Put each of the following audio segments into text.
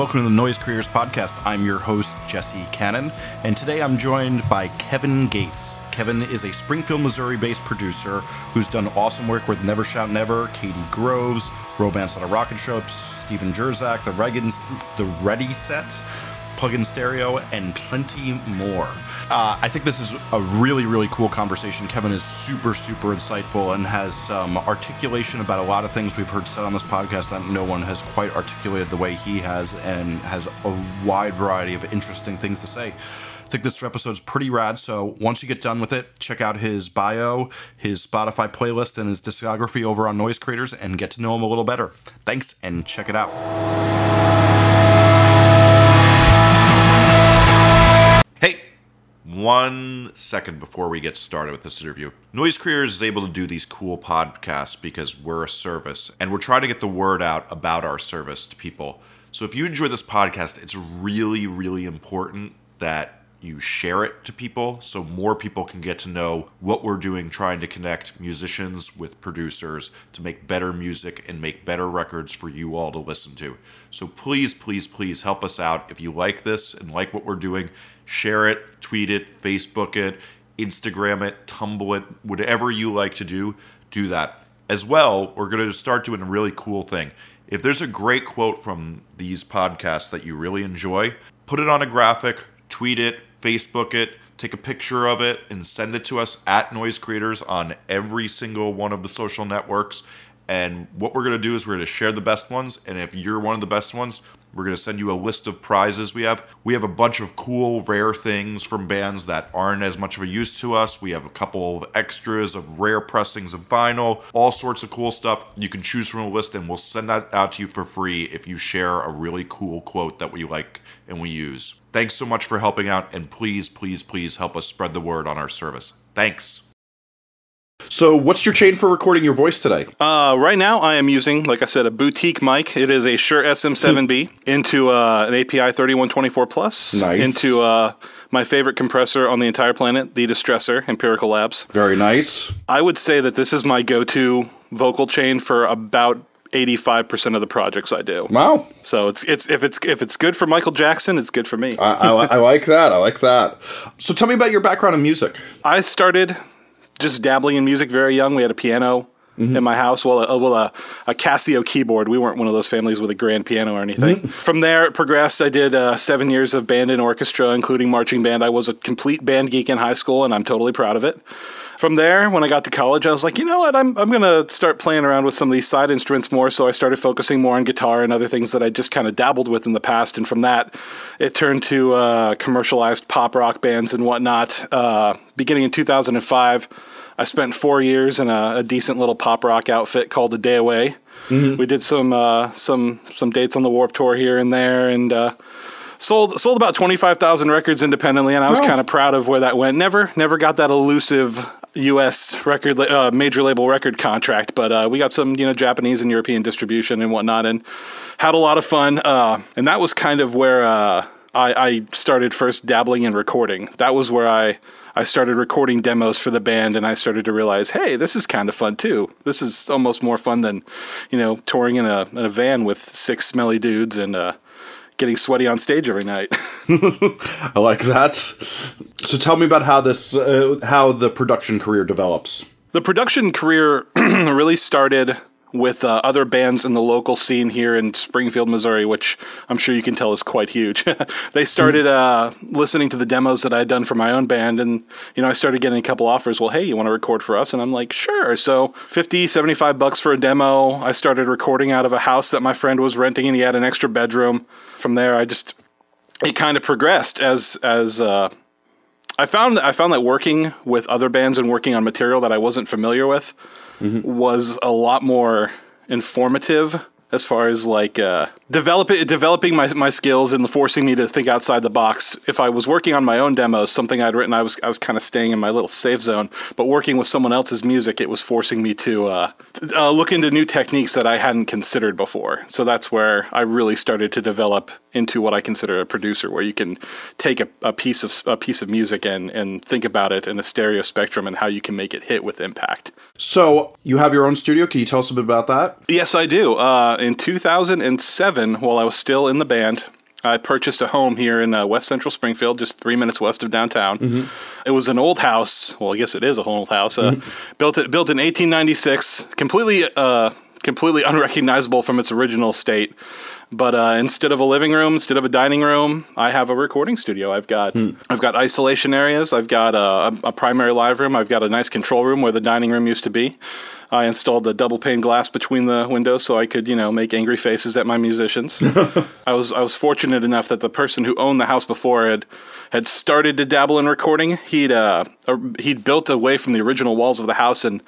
Welcome to the Noise Creators Podcast. I'm your host, Jesse Cannon, and today I'm joined by Kevin Gates. Kevin is a Springfield, Missouri based producer who's done awesome work with Never Shout Never, Katie Groves, Romance on a Rocket Ship, Stephen Jerzak, The Regans, The Ready Set, Plug-in Stereo, and plenty more. Uh, I think this is a really, really cool conversation. Kevin is super, super insightful and has some articulation about a lot of things we've heard said on this podcast that no one has quite articulated the way he has, and has a wide variety of interesting things to say. I think this episode's pretty rad. So once you get done with it, check out his bio, his Spotify playlist, and his discography over on Noise Creators and get to know him a little better. Thanks and check it out. Hey, one second before we get started with this interview. Noise Creators is able to do these cool podcasts because we're a service and we're trying to get the word out about our service to people. So if you enjoy this podcast, it's really, really important that you share it to people so more people can get to know what we're doing trying to connect musicians with producers to make better music and make better records for you all to listen to. So please, please, please help us out. If you like this and like what we're doing, share it, tweet it, Facebook it, Instagram it, Tumble it, whatever you like to do, do that. As well, we're going to start doing a really cool thing. If there's a great quote from these podcasts that you really enjoy, put it on a graphic, tweet it, Facebook it, take a picture of it, and send it to us at Noise Creators on every single one of the social networks. And what we're going to do is we're going to share the best ones. And if you're one of the best ones, we're going to send you a list of prizes we have. We have a bunch of cool, rare things from bands that aren't as much of a use to us. We have a couple of extras of rare pressings of vinyl, all sorts of cool stuff. You can choose from a list, and we'll send that out to you for free if you share a really cool quote that we like and we use. Thanks so much for helping out, and please, please, please help us spread the word on our service. Thanks. So, what's your chain for recording your voice today? Uh, right now, I am using, like I said, a boutique mic. It is a Shure SM7B into uh, an API 3124 Plus. Nice. Into uh, my favorite compressor on the entire planet, the Distressor, Empirical Labs. Very nice. I would say that this is my go to vocal chain for about 85% of the projects I do. Wow. So it's it's if it's if it's good for Michael Jackson, it's good for me. I, I, I like that. I like that. So, tell me about your background in music. I started just dabbling in music very young. We had a piano in my house, well, a, well, a, a Casio keyboard. We weren't one of those families with a grand piano or anything. From there, it progressed. I did uh, seven years of band and orchestra, including marching band. I was a complete band geek in high school, and I'm totally proud of it. From there, when I got to college, I was like, you know what? I'm, I'm going to start playing around with some of these side instruments more. So I started focusing more on guitar and other things that I just kind of dabbled with in the past. And from that, it turned to uh, commercialized pop rock bands and whatnot. Uh, beginning in 2005, I spent four years in a, a decent little pop rock outfit called The Day Away. We did some uh, some some dates on the Warp Tour here and there, and uh, sold sold about twenty five thousand records independently, and I was Oh. kind of proud of where that went. Never never got that elusive U.S. record uh, major label record contract, but uh, we got some you know Japanese and European distribution and whatnot, and had a lot of fun. Uh, and that was kind of where uh, I, I started first dabbling in recording. That was where I. I started recording demos for the band, and I started to realize, hey, this is kind of fun too. This is almost more fun than, you know, touring in a in a van with six smelly dudes and uh, getting sweaty on stage every night. I like that. So, tell me about how this, uh, how the production career develops. the production career really started with uh, other bands in the local scene here in Springfield, Missouri, which I'm sure you can tell is quite huge. they started uh, listening to the demos that I had done for my own band, and you know I started getting a couple offers. Well, hey, you want to record for us? And I'm like, sure. So 50, 75 bucks for a demo. I started recording out of a house that my friend was renting, and he had an extra bedroom. From there, I just it kind of progressed as as uh, I found I found that working with other bands and working on material that I wasn't familiar with mm-hmm. was a lot more informative as far as like uh, developing developing my, my skills and forcing me to think outside the box. If I was working on my own demos, something I'd written, I was I was kind of staying in my little safe zone. But working with someone else's music, it was forcing me to uh, uh, look into new techniques that I hadn't considered before. So that's where I really started to develop into what I consider a producer, where you can take a, a piece of a piece of music and and think about it in a stereo spectrum and how you can make it hit with impact. So, you have your own studio. Can you tell us a bit about that? Yes, I do. Uh, in 2007, while I was still in the band, I purchased a home here in uh, West Central Springfield, just three minutes west of downtown. Mm-hmm. It was an old house. Well, I guess it is a old house. Uh, built it built in 1896, completely uh, completely unrecognizable from its original state. But uh, instead of a living room, instead of a dining room, I have a recording studio. I've got I've got isolation areas. I've got a, a primary live room. I've got a nice control room where the dining room used to be. I installed the double pane glass between the windows so I could, you know, make angry faces at my musicians. I was I was fortunate enough that the person who owned the house before had had started to dabble in recording. He'd uh, he'd built away from the original walls of the house, and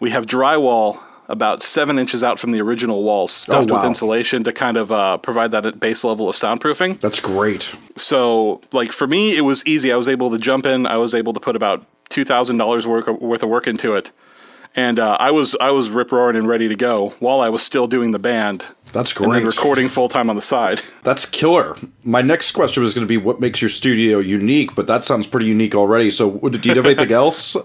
we have drywall about seven inches out from the original walls, stuffed with wow. insulation to kind of uh, provide that base level of soundproofing That's great. so like for me it was easy i was able to jump in i was able to put about $2000 worth of, work into it and uh, i was i was rip roaring and ready to go while i was still doing the band That's great recording full time on the side That's killer. My next question was going to be what makes your studio unique, but that sounds pretty unique already. So, do you have anything else?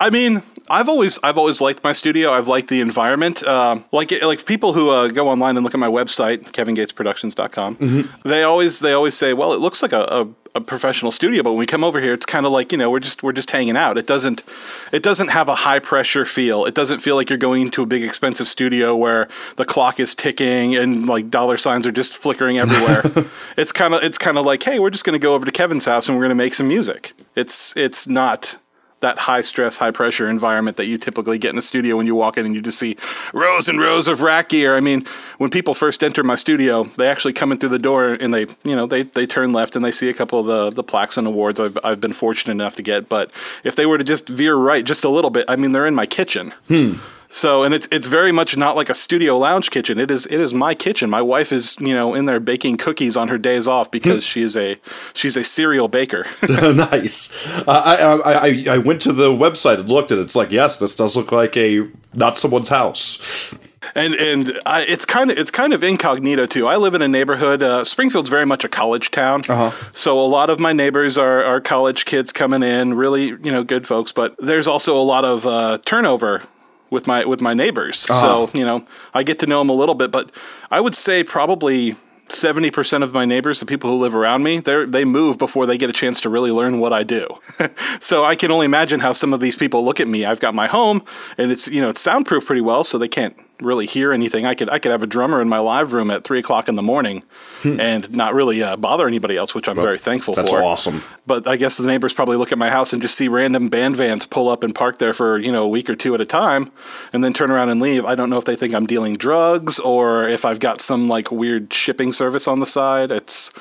I mean, I've always I've always liked my studio. I've liked the environment. Um, like like people who uh, go online and look at my website, kevingatesproductions.com. They always they always say, "Well, it looks like a, a, a professional studio, but when we come over here, it's kind of like you know we're just we're just hanging out. It doesn't it doesn't have a high pressure feel. It doesn't feel like you're going into a big expensive studio where the clock is ticking and like dollar signs are just flickering everywhere. it's kind of it's kind of like, hey, we're just going to go over to Kevin's house and we're going to make some music. It's it's not that high stress, high pressure environment that you typically get in a studio when you walk in and you just see rows and rows of rack gear. I mean, when people first enter my studio, they actually come in through the door and they, you know, they, they turn left and they see a couple of the, the plaques and awards I've, I've been fortunate enough to get. But if they were to just veer right just a little bit, I mean, they're in my kitchen. Hmm. So, and it's it's very much not like a studio lounge kitchen. It is it is my kitchen. My wife is you know in there baking cookies on her days off because she is a she's a serial baker. nice. Uh, I, I I I went to the website and looked, and it's like, yes, this does look like a not someone's house. and and I, it's kind of it's kind of incognito too. I live in a neighborhood. Uh, Springfield's very much a college town, Uh-huh. so a lot of my neighbors are are college kids coming in, really you know good folks. But there's also a lot of uh, turnover with my with my neighbors. So uh-huh. you know I get to know them a little bit, but I would say probably. Seventy percent of my neighbors, the people who live around me, they they move before they get a chance to really learn what I do. so I can only imagine how some of these people look at me. I've got my home, and it's you know it's soundproof pretty well, so they can't really hear anything. I could I could have a drummer in my live room at three o'clock in the morning, and not really uh, bother anybody else, which I'm very thankful That's for. That's awesome. But I guess the neighbors probably look at my house and just see random band vans pull up and park there for you know a week or two at a time, and then turn around and leave. I don't know if they think I'm dealing drugs or if I've got some like weird shipping service on the side. It's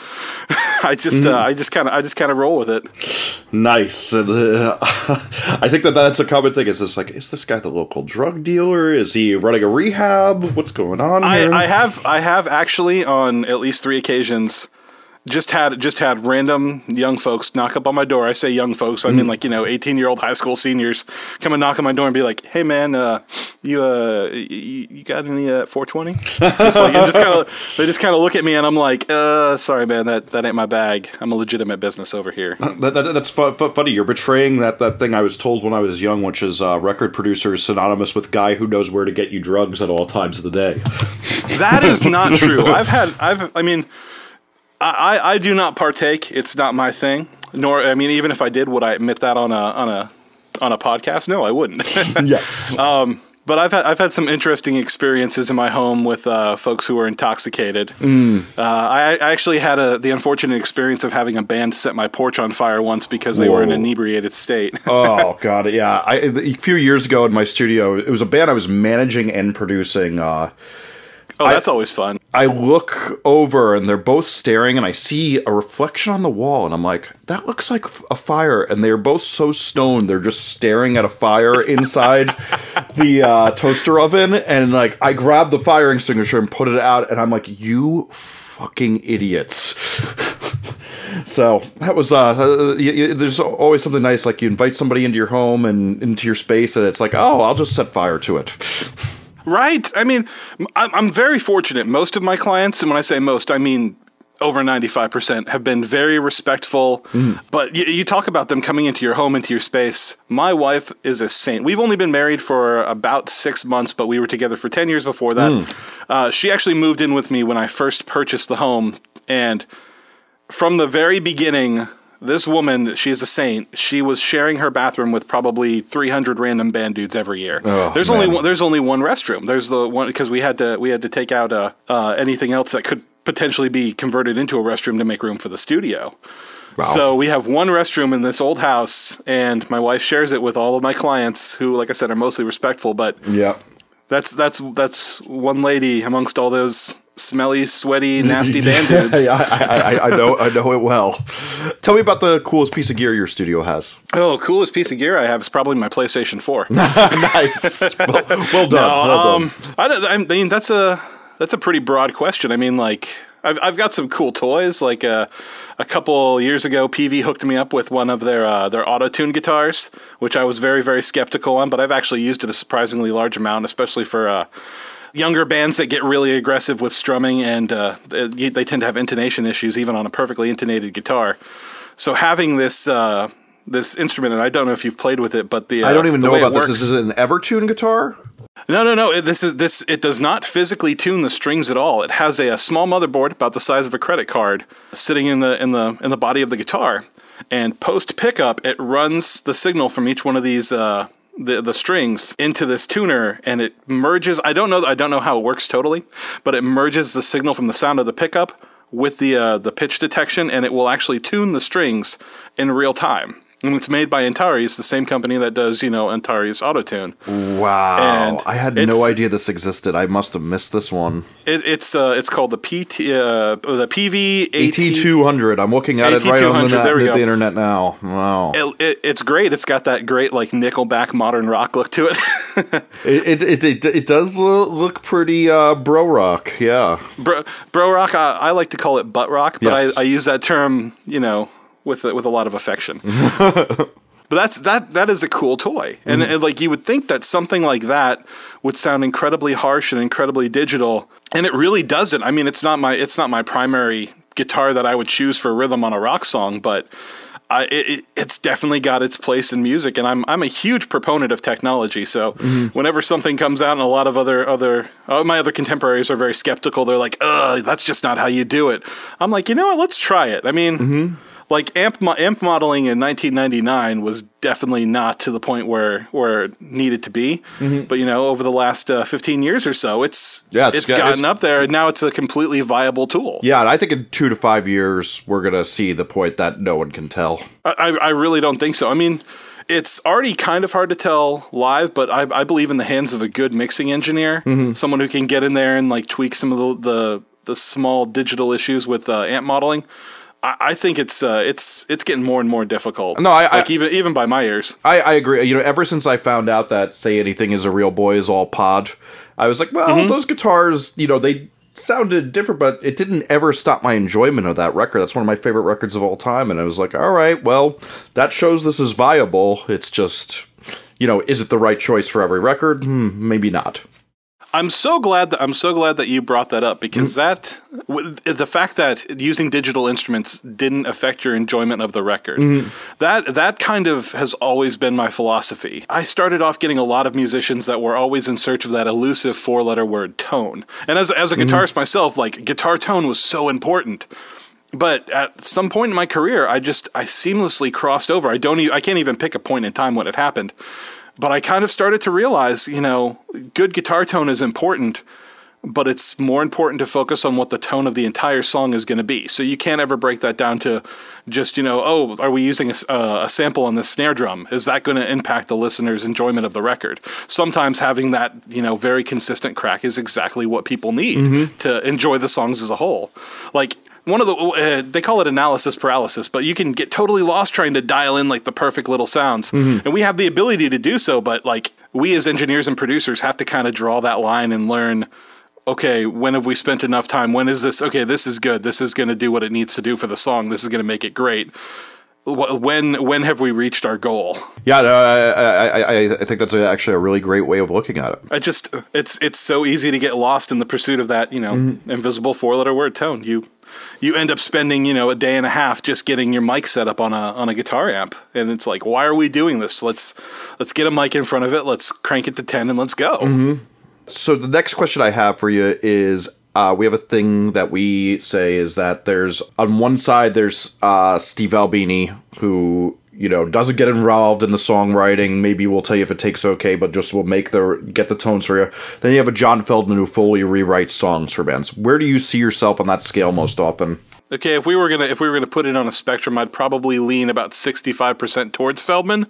I just uh, I just kind of I just kind of roll with it. Nice. And, uh, I think that that's a common thing. Is this like, is this guy the local drug dealer? Is he running a rehab? What's going on here? I, I have I have actually on at least three occasions just had just had random young folks knock up on my door. I say young folks, I mean like you know eighteen year old high school seniors come and knock on my door and be like, "Hey man, uh, you uh, you, you got any uh, 420?" just like, just kind of they just kind of look at me and I'm like, "Uh, sorry man, that that ain't my bag. I'm a legitimate business over here." That, that, that's fu- fu- funny. You're betraying that, that thing I was told when I was young, which is uh, record producer is synonymous with guy who knows where to get you drugs at all times of the day. That is not true. I've had I've I mean I, I do not partake. It's not my thing. Nor I mean even if I did, would I admit that on a on a on a podcast? No, I wouldn't. yes. but I've had I've had some interesting experiences in my home with uh, folks who were intoxicated. Uh, I, I actually had a, the unfortunate experience of having a band set my porch on fire once because they were in an inebriated state. oh god, yeah. I, a few years ago in my studio, it was a band I was managing and producing. Uh, oh, that's always fun. I look over and they're both staring, and I see a reflection on the wall, and I'm like, "That looks like a fire." And they're both so stoned, they're just staring at a fire inside the uh, toaster oven, and like, I grab the fire extinguisher and put it out, and I'm like, "You fucking idiots!" So that was uh, uh y y there's always something nice like you invite somebody into your home and into your space and it's like oh I'll just set fire to it. Right. I mean, I'm, I'm very fortunate. Most of my clients, and when I say most, I mean over 95%, have been very respectful. But you, you talk about them coming into your home, into your space. My wife is a saint. We've only been married for about six months, but we were together for 10 years before that. Uh, she actually moved in with me when I first purchased the home, and from the very beginning, this woman, she's a saint. She was sharing her bathroom with probably 300 random band dudes every year. Oh, there's man. only one, there's only one restroom. There's the one because we had to we had to take out uh, uh, anything else that could potentially be converted into a restroom to make room for the studio. So we have one restroom in this old house, and my wife shares it with all of my clients, who, like I said, are mostly respectful. But Yep. that's that's that's one lady amongst all those smelly, sweaty, nasty band dudes. yeah, I, I, I- know I know it well. Tell me about the coolest piece of gear your studio has. Oh, coolest piece of gear I have is probably my PlayStation Four. nice. Well, well done. well done. um, I, don't, I mean that's a that's a pretty broad question. I mean, like I've I've got some cool toys. Like uh, a couple years ago, Peavey hooked me up with one of their uh, their auto tune guitars, which I was very very skeptical on, but I've actually used it a surprisingly large amount, especially for. Uh, Younger bands that get really aggressive with strumming and uh, they, they tend to have intonation issues even on a perfectly intonated guitar. So having this uh, this instrument, and I don't know if you've played with it, but the uh, I don't even know about this. Is it an Evertune guitar? no, no, no. It, this is this. It does not physically tune the strings at all. It has a, a small motherboard about the size of a credit card sitting in the in the in the body of the guitar, and post pickup, it runs the signal from each one of these. Uh, the, the strings into this tuner and it merges. I don't know I don't know how it works totally but it merges the signal from the sound of the pickup with the uh, the pitch detection and it will actually tune the strings in real time and it's made by Antares the same company that does you know Antares Autotune Wow. And I had no idea this existed. I must have missed this one. It, it's uh, it's called the PT uh, the Peavey AT200. I'm looking at it right on the, net, the internet now. Wow. It, it, it's great. It's got that great like Nickelback modern rock look to it. It, it, it, it, it does lo- look pretty uh, bro rock. Yeah. bro, bro rock. I, I like to call it butt rock, but Yes. I, I use that term you know with with a lot of affection. but that's that that is a cool toy, and, and like you would think that something like that would sound incredibly harsh and incredibly digital, and it really doesn't. I mean, it's not my it's not my primary guitar that I would choose for rhythm on a rock song, but. I, it, it- it's definitely got its place in music, and I'm I'm a huge proponent of technology. So whenever something comes out, and a lot of other other uh, my other contemporaries are very skeptical. They're like, "Ugh, that's just not how you do it." I'm like, you know what? Let's try it. I mean, like amp mo- amp modeling in 1999 was definitely not to the point where where it needed to be. But you know, over the last uh, 15 years or so, it's Yeah, it's it's got- gotten it's- up there, and now it's a completely viable tool. Yeah, and I think in two to five years, we're going to see the point that no one can tell. I, I really don't think so. I mean, it's already kind of hard to tell live, but I, I believe in the hands of a good mixing engineer, someone who can get in there and like tweak some of the the, the small digital issues with uh, amp modeling. I, I think it's uh, it's it's getting more and more difficult. No, I- I- even even by my ears. I, I agree. You know, ever since I found out that "Say Anything Is a Real Boy" is all pod, I was like, well, those guitars, you know, they sounded different, but it didn't ever stop my enjoyment of that record. That's one of my favorite records of all time, and I was like, all right, well, that shows this is viable. It's just, you know, is it the right choice for every record? Hmm, maybe not. I'm so glad that I'm so glad that you brought that up because mm. that w- the fact that using digital instruments didn't affect your enjoyment of the record. Mm-hmm. That that kind of has always been my philosophy. I started off getting a lot of musicians that were always in search of that elusive four-letter word tone. And as as a mm-hmm. guitarist myself, like guitar tone was so important. But at some point in my career, I just I seamlessly crossed over. I don't e- I can't even pick a point in time when it happened. But I kind of started to realize, you know, good guitar tone is important, but it's more important to focus on what the tone of the entire song is going to be. So you can't ever break that down to just, you know, oh, are we using a, uh, a sample on the snare drum? Is that going to impact the listener's enjoyment of the record? Sometimes having that, you know, very consistent crack is exactly what people need to enjoy the songs as a whole. Like, one of the uh, they call it analysis paralysis, but you can get totally lost trying to dial in like the perfect little sounds, and we have the ability to do so. But like we as engineers and producers have to kind of draw that line and learn. Okay, when have we spent enough time? When is this? Okay, this is good. This is going to do what it needs to do for the song. This is going to make it great. When when have we reached our goal? Yeah, no, I, I, I, I think that's actually a really great way of looking at it. I just it's it's so easy to get lost in the pursuit of that you know invisible four letter word tone. You you end up spending you know a day and a half just getting your mic set up on a on a guitar amp, and it's like why are we doing this? Let's let's get a mic in front of it. Let's crank it to ten and let's go. So the next question I have for you is uh, we have a thing that we say is that there's on one side there's uh, Steve Albini who you know doesn't get involved in the songwriting. Maybe we'll tell you if it takes okay, but just we'll make the get the tones for you. Then you have a John Feldmann who fully rewrites songs for bands. Where do you see yourself on that scale most often? Okay, if we were gonna if we were gonna put it on a spectrum, I'd probably lean about sixty five percent towards Feldmann,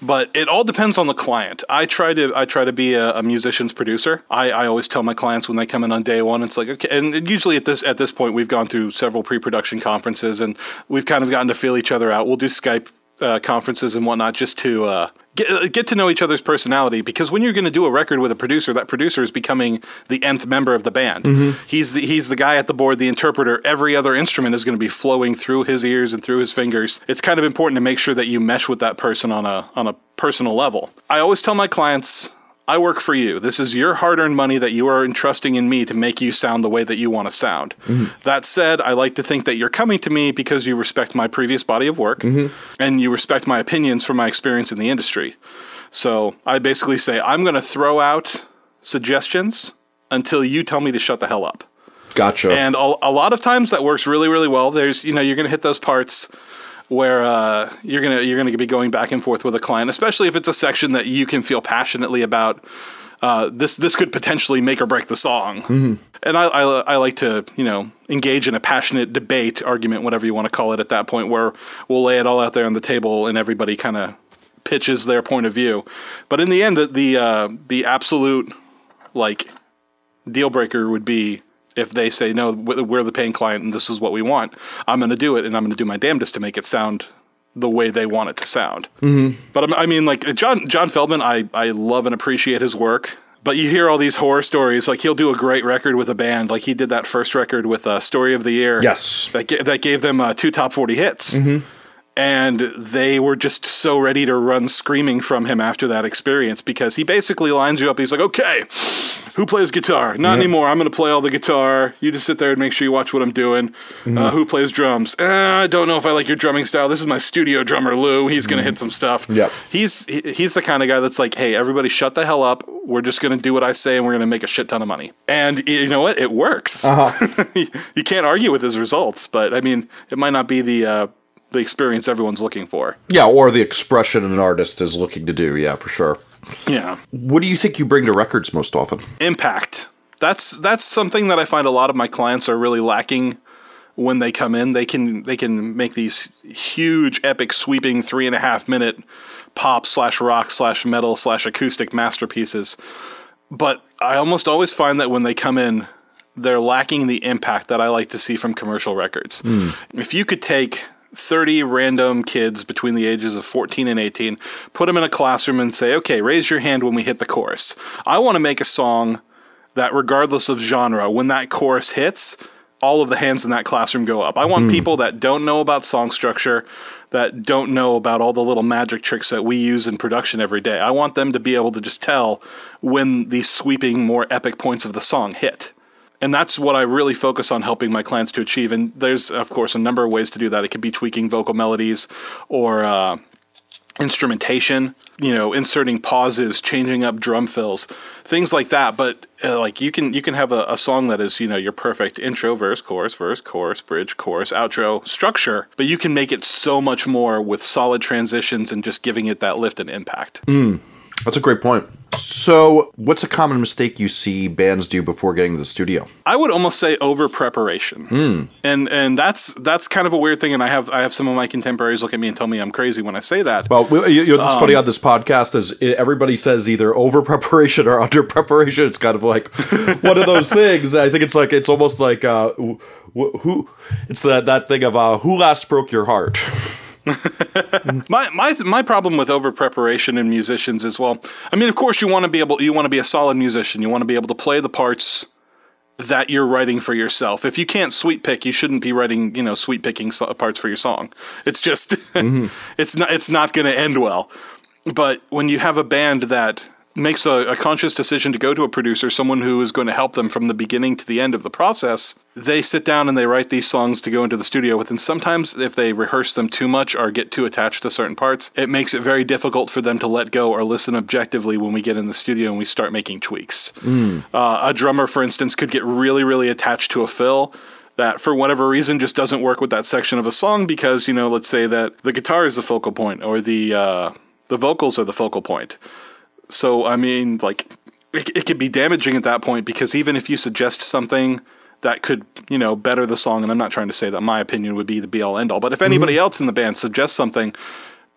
but it all depends on the client. I try to I try to be a, a, musician's producer. I, I always tell my clients when they come in on day one, it's like okay, and usually at this at this point we've gone through several pre production conferences and we've kind of gotten to feel each other out. We'll do Skype uh, conferences and whatnot just to uh, get, uh, get to know each other's personality because when you're going to do a record with a producer that producer is becoming the nth member of the band. Mm-hmm. he's the he's the guy at the board the interpreter. Every other instrument is going to be flowing through his ears and through his fingers. It's kind of important to make sure that you mesh with that person on a on a personal level. I always tell my clients I work for you. This is your hard earned money that you are entrusting in me to make you sound the way that you want to sound. Mm-hmm. That said, I like to think that you're coming to me because you respect my previous body of work mm-hmm. and you respect my opinions from my experience in the industry. So I basically say, I'm going to throw out suggestions until you tell me to shut the hell up. Gotcha. And a, a lot of times that works really, really well. There's, you know, you're going to hit those parts where uh, you're gonna you're gonna be going back and forth with a client, especially if it's a section that you can feel passionately about. Uh, this this could potentially make or break the song, mm-hmm. and I, I, I like to you know engage in a passionate debate, argument, whatever you want to call it, at that point where we'll lay it all out there on the table and everybody kind of pitches their point of view. But in the end, the the, uh, the absolute like deal breaker would be if they say no, we're the paying client and this is what we want, I'm going to do it and I'm going to do my damnedest to make it sound the way they want it to sound. Mm-hmm. But I mean, like John John Feldmann, I I love and appreciate his work. But you hear all these horror stories. Like he'll do a great record with a band. Like he did that first record with uh, "Story of the Year." Yes, that that gave them uh, two top forty hits. Mm-hmm and they were just so ready to run screaming from him after that experience because he basically lines you up. He's like, "Okay, who plays guitar? Not yeah. anymore. I'm going to play all the guitar. You just sit there and make sure you watch what I'm doing. Mm-hmm. Uh, who plays drums? Eh, I don't know if I like your drumming style. This is my studio drummer, Lou. He's going to mm-hmm. hit some stuff. Yep. He's he's the kind of guy that's like, "Hey, everybody, shut the hell up. We're just going to do what I say, and we're going to make a shit ton of money." And you know what? It works. Uh-huh. you can't argue with his results, but I mean, it might not be the uh, the experience everyone's looking for. Yeah, or the expression an artist is looking to do. Yeah, for sure. Yeah. What do you think you bring to records most often? Impact. That's that's something that I find a lot of my clients are really lacking when they come in. They can they can make these huge, epic, sweeping three and a half minute pop slash rock slash metal slash acoustic masterpieces. But I almost always find that when they come in, they're lacking the impact that I like to see from commercial records. Mm. If you could take 30 random kids between the ages of 14 and 18, put them in a classroom and say, okay, raise your hand when we hit the chorus. I want to make a song that, regardless of genre, when that chorus hits, all of the hands in that classroom go up. I want mm. people that don't know about song structure, that don't know about all the little magic tricks that we use in production every day. I want them to be able to just tell when these sweeping, more epic points of the song hit and that's what I really focus on helping my clients to achieve. And there's, of course, a number of ways to do that. It could be tweaking vocal melodies or uh, instrumentation, you know, inserting pauses, changing up drum fills, things like that. But uh, like you can you can have a, a, song that is you know your perfect intro, verse, chorus, verse, chorus, bridge, chorus, outro structure. But you can make it so much more with solid transitions and just giving it that lift and impact. Mm. That's a great point. So, what's a common mistake you see bands do before getting to the studio? I would almost say over preparation, mm. and and that's that's kind of a weird thing. And I have I have some of my contemporaries look at me and tell me I'm crazy when I say that. Well, you, you know, what's um, funny on this podcast is everybody says either over preparation or under preparation. It's kind of like one of those things. I think it's like it's almost like uh, who, who it's that that thing of uh, who last broke your heart. My my my problem with over preparation in musicians is well, I mean, of course, you want to be able, you want to be a solid musician. You want to be able to play the parts that you're writing for yourself. If you can't sweet pick, you shouldn't be writing, you know, sweet picking parts for your song. It's just, mm-hmm. it's not, it's not going to end well. But when you have a band that makes a, a, conscious decision to go to a producer, someone who is going to help them from the beginning to the end of the process, they sit down and they write these songs to go into the studio with. And sometimes, if they rehearse them too much or get too attached to certain parts, it makes it very difficult for them to let go or listen objectively when we get in the studio and we start making tweaks. Mm. Uh, a drummer, for instance, could get really, really attached to a fill that for whatever reason just doesn't work with that section of a song because you know let's say that the guitar is the focal point or the uh, the vocals are the focal point so I mean, like it, it could be damaging at that point because even if you suggest something that could, you know, better the song, and I'm not trying to say that my opinion would be the be all end all, but if anybody mm-hmm. else in the band suggests something,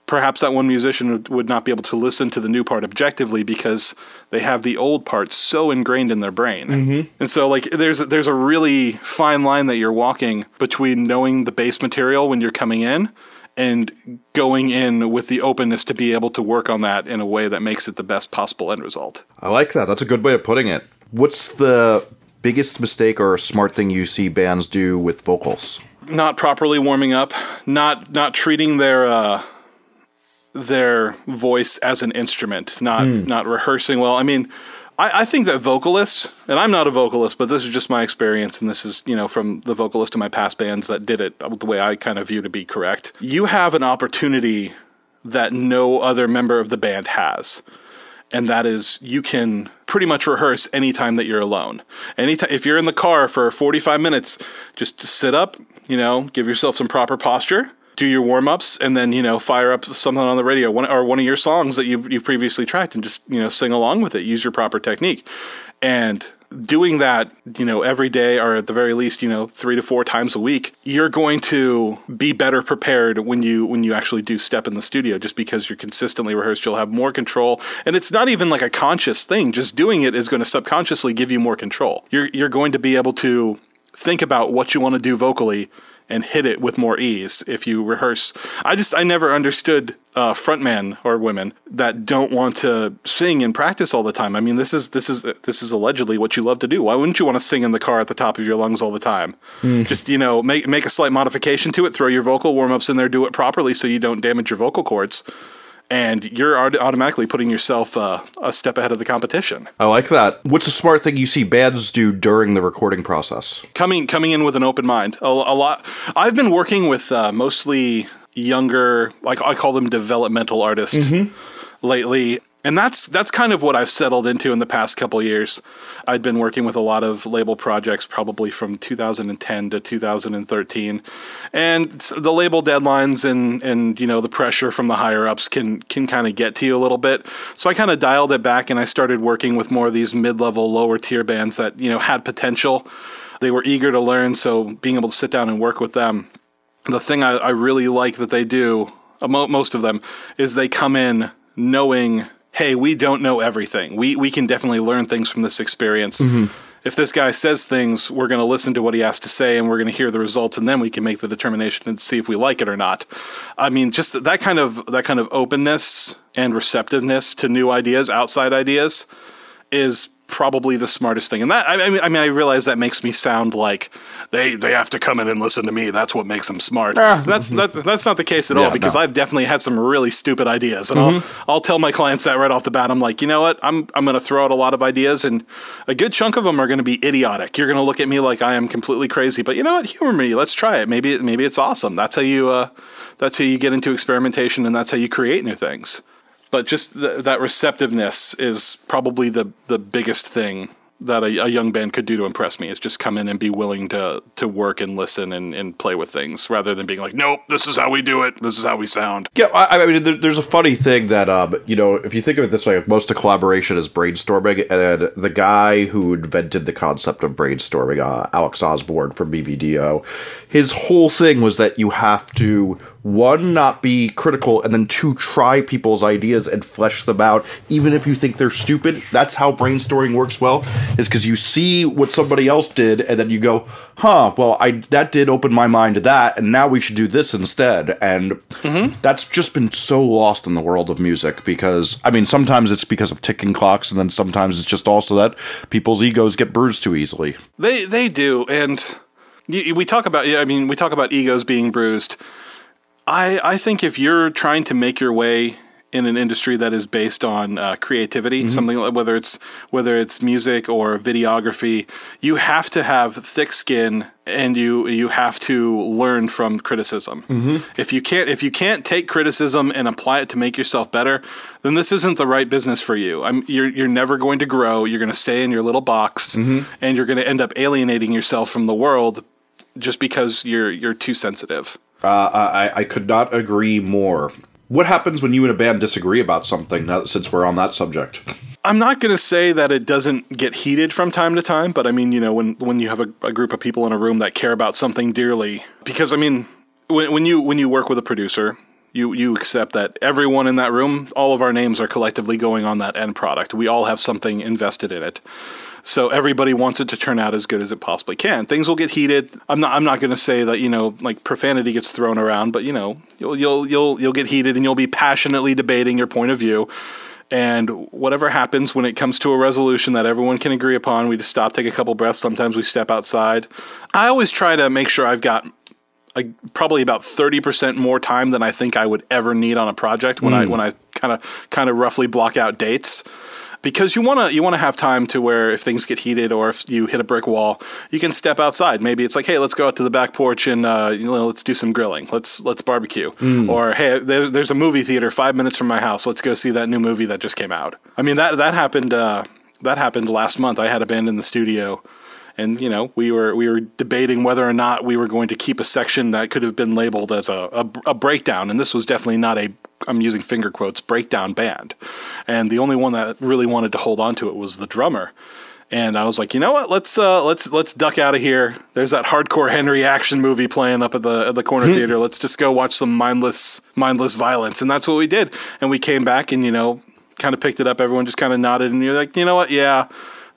perhaps that one musician would, would, not be able to listen to the new part objectively because they have the old part so ingrained in their brain. Mm-hmm. And so, like, there's there's a really fine line that you're walking between knowing the base material when you're coming in and going in with the openness to be able to work on that in a way that makes it the best possible end result. I like that. That's a good way of putting it. What's the biggest mistake or smart thing you see bands do with vocals? Not properly warming up, not not treating their uh, their voice as an instrument, not mm. not rehearsing well. I mean, I, I, think that vocalists, and I'm not a vocalist, but this is just my experience, and this is, you know, from the vocalist in my past bands that did it the way I kind of view to be correct. You have an opportunity that no other member of the band has. And that is, you can pretty much rehearse anytime that you're alone. Anytime, if you're in the car for 45 minutes, just sit up, you know, give yourself some proper posture, do your warm ups and then you know fire up something on the radio one, or one of your songs that you've, you've previously tracked and just you know sing along with it use your proper technique. And doing that you know every day or at the very least you know three to four times a week you're going to be better prepared when you when you actually do step in the studio just because you're consistently rehearsed. You'll have more control. And it's not even like a conscious thing. Just doing it is going to subconsciously give you more control. You're you're going to be able to think about what you want to do vocally and hit it with more ease if you rehearse. I just I never understood uh, frontmen or women that don't want to sing and practice all the time. I mean, this is this is this is allegedly what you love to do. Why wouldn't you want to sing in the car at the top of your lungs all the time? Mm. Just you know, make make a slight modification to it. Throw your vocal warm ups in there. Do it properly so you don't damage your vocal cords and you're automatically putting yourself uh, a step ahead of the competition. I like that. What's a smart thing you see bands do during the recording process? Coming coming in with an open mind. A, a lot. I've been working with uh, mostly younger, like I call them developmental artists mm-hmm. lately, and that's that's kind of what I've settled into in the past couple years. I'd been working with a lot of label projects probably from 2010 to 2013, and the label deadlines and and you know the pressure from the higher ups can can kind of get to you a little bit. So I kind of dialed it back and I started working with more of these mid level, lower tier bands that you know had potential. They were eager to learn, so being able to sit down and work with them. The thing I, I really like that they do, uh, most of them, is they come in knowing hey, we don't know everything. We we can definitely learn things from this experience. Mm-hmm. If this guy says things, we're going to listen to what he has to say and we're going to hear the results and then we can make the determination and see if we like it or not. I mean, just that kind of that kind of openness and receptiveness to new ideas, outside ideas is probably the smartest thing. And that I mean, I mean, I realize that makes me sound like they they have to come in and listen to me. That's what makes them smart. Ah. That's that, that's not the case at yeah, all because no. I've definitely had some really stupid ideas, and mm-hmm. I'll I'll tell my clients that right off the bat. I'm like, you know what? I'm I'm going to throw out a lot of ideas, and a good chunk of them are going to be idiotic. You're going to look at me like I am completely crazy, but you know what? Humor me. Let's try it. Maybe maybe it's awesome. That's how you uh, that's how you get into experimentation, and that's how you create new things but just th- that receptiveness is probably the the biggest thing that a, a, young band could do to impress me is just come in and be willing to to work and listen and, and play with things rather than being like, nope, this is how we do it. This is how we sound. Yeah, I, I mean, there, there's a funny thing that um, you know, if you think of it this way, most of collaboration is brainstorming, and the guy who invented the concept of brainstorming, uh, Alex Osborn from BBDO, his whole thing was that you have to one not be critical and then two try people's ideas and flesh them out even if you think they're stupid. That's how brainstorming works well is because you see what somebody else did and then you go huh well i that did open my mind to that and now we should do this instead. And mm-hmm. that's just been so lost in the world of music because i mean sometimes it's because of ticking clocks and then sometimes it's just also that people's egos get bruised too easily. They they do and we talk about i mean we talk about egos being bruised I, I think if you're trying to make your way in an industry that is based on uh, creativity, mm-hmm. something like, whether it's whether it's music or videography, you have to have thick skin and you you have to learn from criticism. Mm-hmm. If you can't if you can't take criticism and apply it to make yourself better, then this isn't the right business for you. I'm, you're you're never going to grow. You're going to stay in your little box, mm-hmm. and you're going to end up alienating yourself from the world just because you're you're too sensitive. Uh, I, I could not agree more. What happens when you and a band disagree about something? Now, since we're on that subject, I'm not going to say that it doesn't get heated from time to time, but I mean, you know, when when you have a, a group of people in a room that care about something dearly, because I mean, when, when you when you work with a producer, you you accept that everyone in that room, all of our names are collectively going on that end product. We all have something invested in it. So everybody wants it to turn out as good as it possibly can. Things will get heated. I'm not. I'm not going to say that you know, like profanity gets thrown around, but you know, you'll you'll you'll you'll get heated and you'll be passionately debating your point of view. And whatever happens when it comes to a resolution that everyone can agree upon, we just stop, take a couple breaths. Sometimes we step outside. I always try to make sure I've got probably about 30% more time than I think I would ever need on a project when I hmm. when I kind of kind of roughly block out dates because you want to you want to have time to where if things get heated or if you hit a brick wall, you can step outside. Maybe it's like, hey, let's go out to the back porch and uh, you know let's do some grilling. Let's let's barbecue. Or hey, there, there's a movie theater five minutes from my house. Let's go see that new movie that just came out. I mean that that happened uh, that happened last month. I had a band in the studio. And you know, we were we were debating whether or not we were going to keep a section that could have been labeled as a, a, a breakdown, and this was definitely not a I'm using finger quotes breakdown band, and the only one that really wanted to hold on to it was the drummer. And I was like, you know what? Let's uh, let's let's duck out of here. There's that hardcore Henry action movie playing up at the at the corner theater. Let's just go watch some mindless mindless violence, and that's what we did. And we came back, and you know, kind of picked it up. Everyone just kind of nodded, and you're like, you know what? Yeah,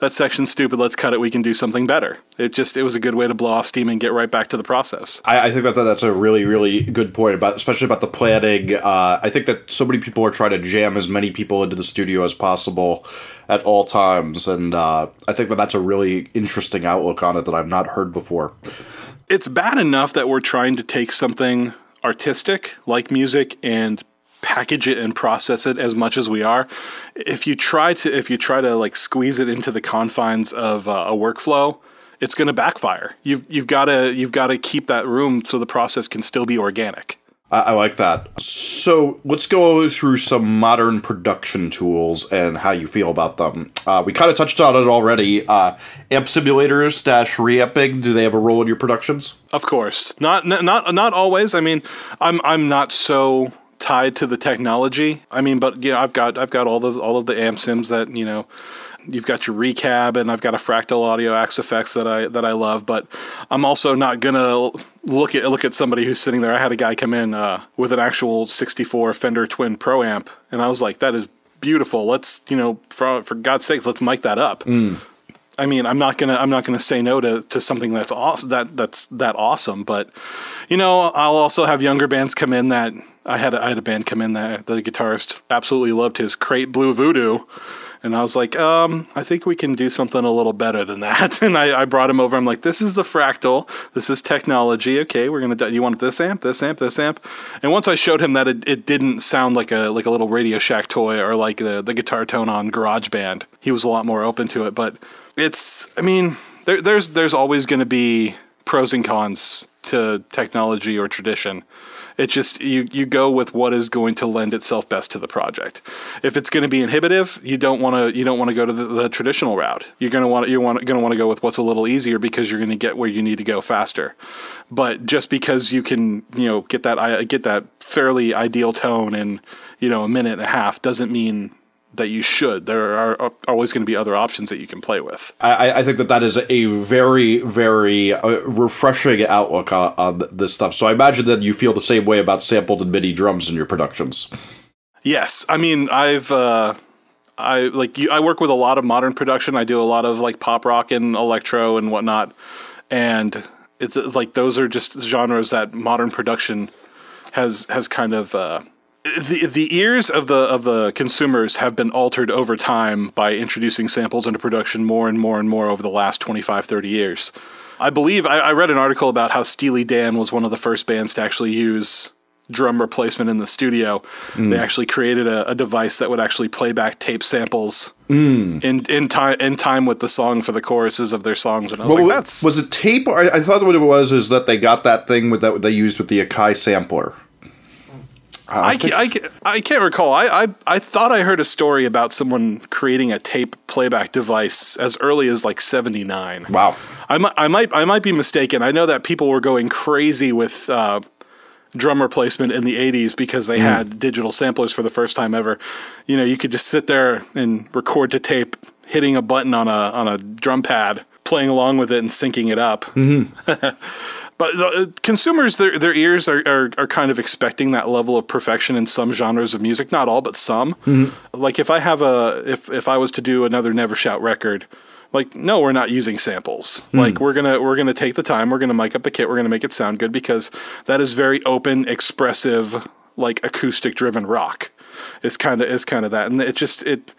that section's stupid. Let's cut it. We can do something better. It just it was a good way to blow off steam and get right back to the process. I, I think that that's a really, really good point about, especially about the planning. Uh, I think that so many people are trying to jam as many people into the studio as possible at all times, and uh, I think that that's a really interesting outlook on it that I've not heard before. it's bad enough that we're trying to take something artistic like music and package it and process it as much as we are if you try to if you try to like squeeze it into the confines of uh, a workflow it's going to backfire you've you've got to you've got to keep that room so the process can still be organic I, like that. So let's go through some modern production tools and how you feel about them. Uh, we kind of touched on it already. Uh, amp simulators dash reamping. Do they have a role in your productions? Of course, not not not always. I mean, I'm I'm not so tied to the technology. I mean, but you know, I've got I've got all the all of the amp sims that you know. You've got your recab, and I've got a fractal audio Axe-Fx that I that I love. But I'm also not gonna look at look at somebody who's sitting there. I had a guy come in uh, with an actual 64 Fender Twin Pro amp, and I was like, "That is beautiful. Let's you know, for for God's sakes, let's mic that up." I mean, I'm not gonna I'm not gonna say no to, to something that's awesome that that's that awesome. But you know, I'll also have younger bands come in that I had a, I had a band come in that the guitarist absolutely loved his Crate Blue Voodoo. And I was like, um, I think we can do something a little better than that. And I, I brought him over. I'm like, this is the fractal. This is technology. Okay, we're gonna. Do, you want this amp, this amp, this amp? And once I showed him that it, it didn't sound like a like a little Radio Shack toy or like the the guitar tone on GarageBand, he was a lot more open to it. But it's, I mean, there, there's there's always going to be pros and cons to technology or tradition. It's just you you go with what is going to lend itself best to the project. If it's going to be inhibitive, you don't want to you don't want to go to the, the traditional route. You're going to want you want going to want to go with what's a little easier because you're going to get where you need to go faster. But just because you can you know get that get that fairly ideal tone in you know a minute and a half doesn't mean that you should. There are always going to be other options that you can play with. I, I think that that is a very, very uh, refreshing outlook on, on this stuff. So I imagine that you feel the same way about sampled and MIDI drums in your productions. Yes, I mean I've uh, I like you, I work with a lot of modern production. I do a lot of like pop rock and electro and whatnot, and it's, it's like those are just genres that modern production has has kind of. Uh, the the ears of the of the consumers have been altered over time by introducing samples into production more and more and more over the last 25 30 years. I believe I, I read an article about how Steely Dan was one of the first bands to actually use drum replacement in the studio, mm. they actually created a, a device that would actually play back tape samples mm. in in time in time with the song for the choruses of their songs. And I was Well, like, that's was it tape? Or I, I thought what it was is that they got that thing with that they used with the Akai sampler. Uh, I, ca- I, ca- I can't recall. I, I I thought I heard a story about someone creating a tape playback device as early as like seventy nine. Wow. I might, I might, I might be mistaken. I know that people were going crazy with uh, drum replacement in the '80s because they mm. had digital samplers for the first time ever. You know, you could just sit there and record to tape, hitting a button on a on a drum pad, playing along with it, and syncing it up. Mm-hmm. But the, uh, consumers, their their ears are, are are kind of expecting that level of perfection in some genres of music. Not all, but some. Like if I have a if if I was to do another Never Shout record, like no, we're not using samples. Like we're gonna we're gonna take the time. We're gonna mic up the kit. We're gonna make it sound good because that is very open, expressive, like acoustic driven rock. It's kind of is kind of that, and it just it.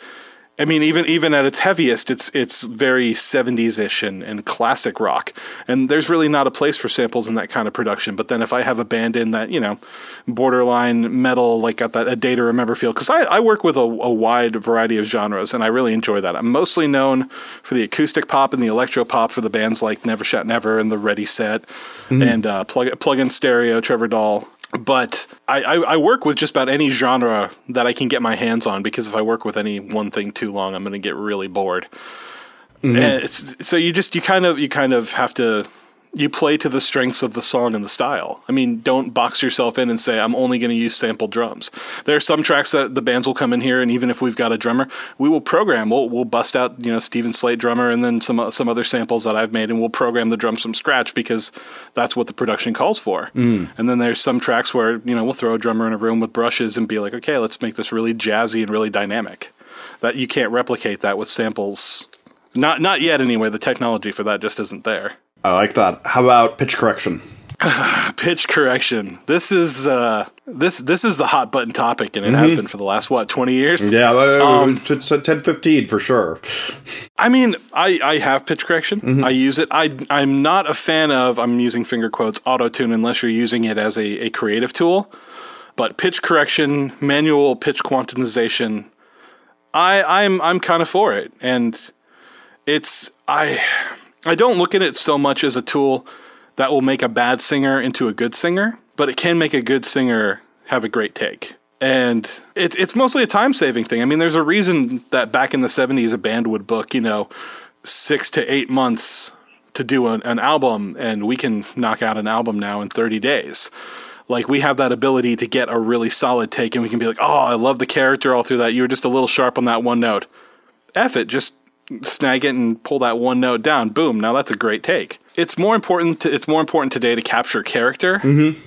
I mean, even even at its heaviest, it's it's very seventies ish and, and classic rock. And there's really not a place for samples in that kind of production. But then if I have a band in that, you know, borderline metal, like got that a day to remember feel, because I, I work with a, a wide variety of genres and I really enjoy that. I'm mostly known for the acoustic pop and the electro pop for the bands like Never Shout Never and the Ready Set and uh, Plug Plug in Stereo, Trevor Dahl but I, I, I work with just about any genre that I can get my hands on because if I work with any one thing too long, I'm going to get really bored. Mm-hmm. And it's, so you just you kind of you kind of have to you play to the strengths of the song and the style. I mean, don't box yourself in and say I'm only going to use sample drums. There are some tracks that the bands will come in here, and even if we've got a drummer, we will program. We'll we'll bust out you know Steven Slate drummer and then some some other samples that I've made, and we'll program the drums from scratch because that's what the production calls for. Mm. And then there's some tracks where you know we'll throw a drummer in a room with brushes and be like, okay, let's make this really jazzy and really dynamic. That you can't replicate that with samples. Not not yet anyway. The technology for that just isn't there. I like that. How about pitch correction? pitch correction. This is uh, this this is the hot button topic, and it has been for the last what twenty years. Yeah, um, it's 10 15 for sure. I mean, I, I have pitch correction. I use it. I I'm not a fan of. I'm using finger quotes auto tune unless you're using it as a, a creative tool. But pitch correction, manual pitch quantization, I I'm I'm kind of for it, and it's I I don't look at it so much as a tool that will make a bad singer into a good singer, but it can make a good singer have a great take. And it, it's mostly a time saving thing. I mean, there's a reason that back in the 70s, a band would book, you know, six to eight months to do an, an album, and we can knock out an album now in 30 days. Like, we have that ability to get a really solid take, and we can be like, oh, I love the character all through that. You were just a little sharp on that one note. F it, just snag it and pull that one note down. Boom! Now that's a great take. It's more important. To, it's more important today to capture character mm-hmm.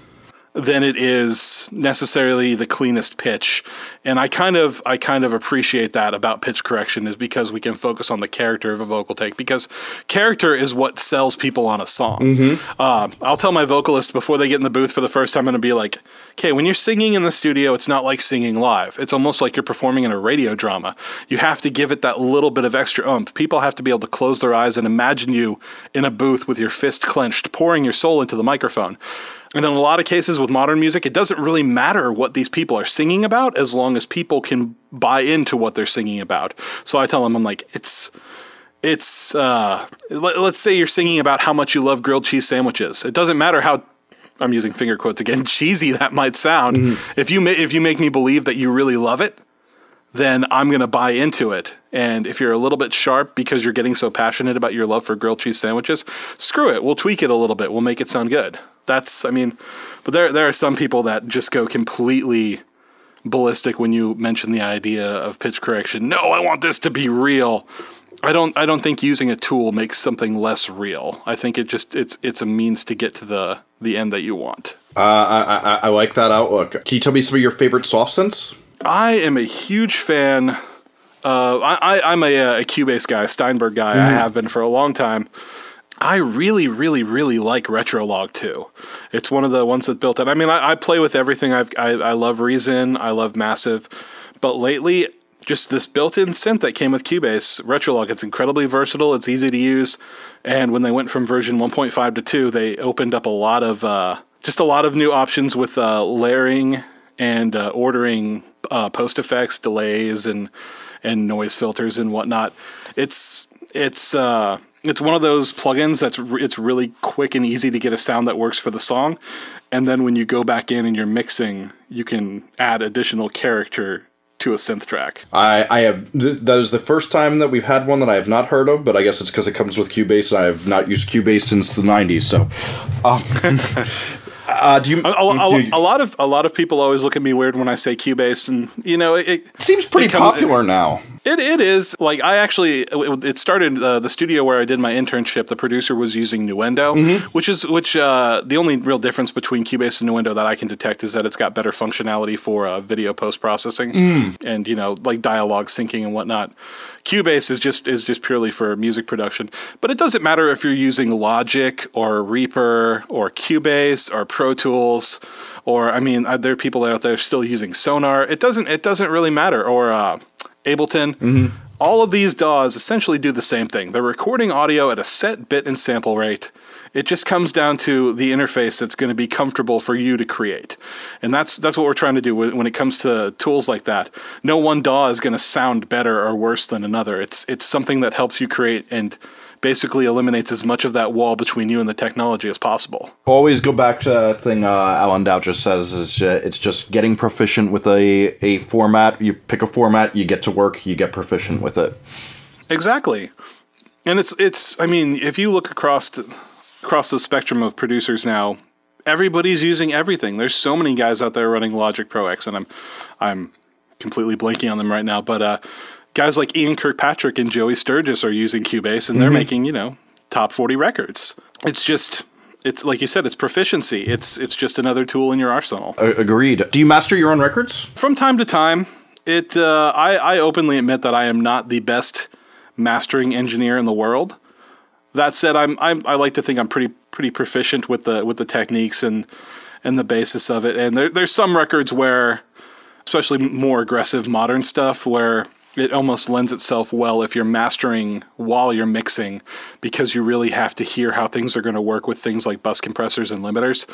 Than it is necessarily the cleanest pitch. And I kind of I kind of appreciate that about pitch correction is because we can focus on the character of a vocal take because character is what sells people on a song. Uh, I'll tell my vocalist before they get in the booth for the first time, I'm to be like, okay, when you're singing in the studio, it's not like singing live. It's almost like you're performing in a radio drama. You have to give it that little bit of extra oomph. People have to be able to close their eyes and imagine you in a booth with your fist clenched, pouring your soul into the microphone. And in a lot of cases with modern music, it doesn't really matter what these people are singing about as long as people can buy into what they're singing about. So I tell them, I'm like, it's it's uh, let, us say you're singing about how much you love grilled cheese sandwiches. It doesn't matter how I'm using finger quotes again, cheesy that might sound. If you ma- if you make me believe that you really love it, then I'm going to buy into it. And if you're a little bit sharp because you're getting so passionate about your love for grilled cheese sandwiches, screw it. We'll tweak it a little bit. We'll make it sound good. That's, I mean, but there there are some people that just go completely ballistic when you mention the idea of pitch correction. No, I want this to be real. I don't I don't think using a tool makes something less real. I think it just it's it's a means to get to the the end that you want. Uh, I, I, I like that outlook. Can you tell me some of your favorite soft synths? I am a huge fan. Uh, I, I, I'm a, a Cubase guy, Steinberg guy. I have been for a long time. I really, really, really like Retrologue too. It's one of the ones that built it. I mean, I, I play with everything. I've, I I love Reason. I love Massive, but lately, just this built-in synth that came with Cubase, Retrologue. It's incredibly versatile. It's easy to use, and when they went from version 1.5 to 2, they opened up a lot of uh, just a lot of new options with uh, layering and uh, ordering uh, post effects, delays, and and noise filters and whatnot. It's it's uh, it's one of those plugins that's re- it's really quick and easy to get a sound that works for the song, and then when you go back in and you're mixing, you can add additional character to a synth track. I, I have th- that is the first time that we've had one that I have not heard of, but I guess it's because it comes with Cubase, and I have not used Cubase since the '90s. So, um, uh, do you? A, a- do you- a lot of a lot of people always look at me weird when I say Cubase, and you know it, it seems pretty it come- popular now. It it is like I actually it started uh, the studio where I did my internship. The producer was using Nuendo, Mm-hmm. which is which uh, the only real difference between Cubase and Nuendo that I can detect is that it's got better functionality for uh, video post processing Mm. and you know like dialogue syncing and whatnot. Cubase is just is just purely for music production, but it doesn't matter if you're using Logic or Reaper or Cubase or Pro Tools or I mean uh, there are people out there still using Sonar. It doesn't it doesn't really matter or uh, Ableton. All of these DAWs essentially do the same thing. They're recording audio at a set bit and sample rate. It just comes down to the interface that's going to be comfortable for you to create, and that's that's what we're trying to do when it comes to tools like that. No one DAW is going to sound better or worse than another. It's it's something that helps you create and basically eliminates as much of that wall between you and the technology as possible. Always go back to that thing uh, Alan Dow just says is uh, it's just getting proficient with a a format. You pick a format, you get to work, you get proficient with it. Exactly. And it's it's I mean, if you look across to, across the spectrum of producers now, everybody's using everything. There's so many guys out there running Logic Pro X and I'm I'm completely blanking on them right now, but uh guys like Ian Kirkpatrick and Joey Sturgis are using Cubase and they're making, you know, top 40 records. It's just it's like you said, it's proficiency. It's it's just another tool in your arsenal. Agreed. Do you master your own records? From time to time, it uh, I, I openly admit that I am not the best mastering engineer in the world. That said, I'm, I'm I like to think I'm pretty pretty proficient with the with the techniques and and the basis of it. And there, there's some records where, especially more aggressive modern stuff, where it almost lends itself well if you're mastering while you're mixing because you really have to hear how things are going to work with things like bus compressors and limiters.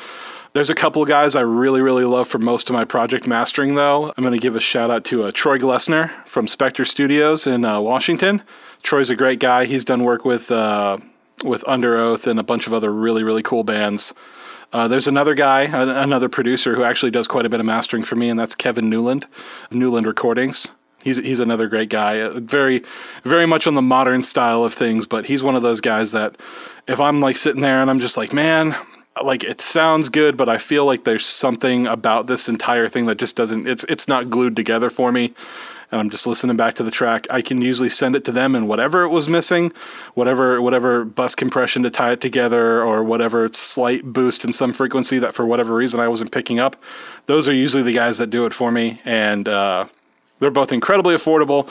There's a couple of guys I really, really love for most of my project mastering, though. I'm going to give a shout out to uh, Troy Glessner from Spectre Studios in uh, Washington. Troy's a great guy. He's done work with uh, with Underoath and a bunch of other really, really cool bands. Uh, there's another guy, an- another producer who actually does quite a bit of mastering for me, and that's Kevin Newland, Newland Recordings. He's he's another great guy, uh, very very much on the modern style of things, but he's one of those guys that if I'm like sitting there and I'm just like, man, like it sounds good, but I feel like there's something about this entire thing that just doesn't it's it's not glued together for me. And I'm just listening back to the track. I can usually send it to them and whatever it was missing, whatever whatever bus compression to tie it together or whatever slight boost in some frequency that for whatever reason I wasn't picking up. Those are usually the guys that do it for me and uh they're both incredibly affordable.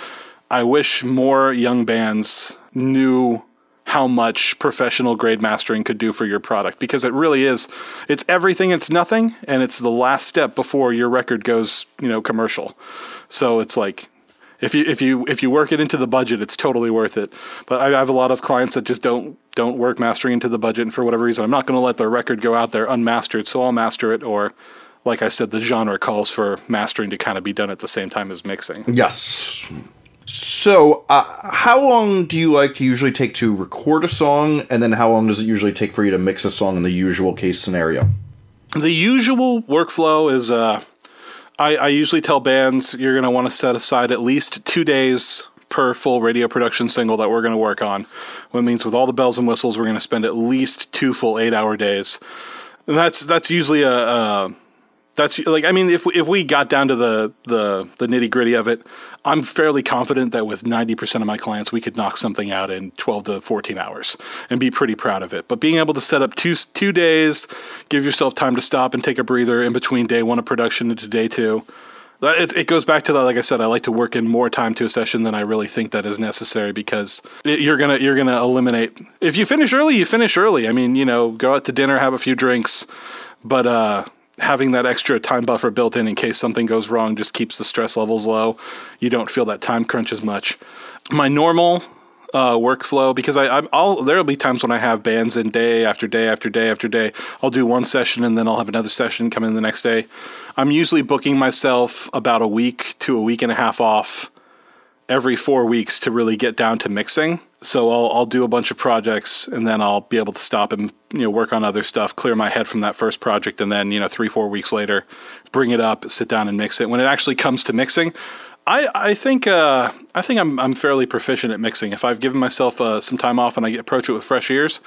I wish more young bands knew how much professional grade mastering could do for your product because it really is it's everything it's nothing and it's the last step before your record goes you know commercial so it's like if you if you if you work it into the budget it's totally worth it but i have a lot of clients that just don't don't work mastering into the budget and for whatever reason i'm not going to let their record go out there unmastered so i'll master it or like i said the genre calls for mastering to kind of be done at the same time as mixing Yes. So, uh, how long do you like to usually take to record a song, and then how long does it usually take for you to mix a song in the usual case scenario? the usual workflow is uh, I, I usually tell bands you're going to want to set aside at least two days per full radio production single that we're going to work on. What means with all the bells and whistles, we're going to spend at least two full eight hour days. And that's that's usually a, a that's like I mean if if we got down to the the, the nitty gritty of it, I'm fairly confident that with 90% of my clients we could knock something out in 12 to 14 hours and be pretty proud of it. But being able to set up two two days, give yourself time to stop and take a breather in between day one of production into day two. It, it goes back to that. Like I said, I like to work in more time to a session than I really think that is necessary because it, you're gonna you're gonna eliminate. If you finish early, you finish early. I mean, you know, go out to dinner, have a few drinks, but uh, having that extra time buffer built in in case something goes wrong just keeps the stress levels low. You don't feel that time crunch as much. My normal uh, workflow because I, I'm, I'll there'll be times when I have bands in day after day after day after day. I'll do one session and then I'll have another session come in the next day. I'm usually booking myself about a week to a week and a half off every four weeks to really get down to mixing. So I'll I'll do a bunch of projects and then I'll be able to stop and you know work on other stuff, clear my head from that first project, and then you know three four weeks later, bring it up, sit down and mix it. When it actually comes to mixing, I I think uh, I think I'm I'm fairly proficient at mixing. If I've given myself uh, some time off and I approach it with fresh ears,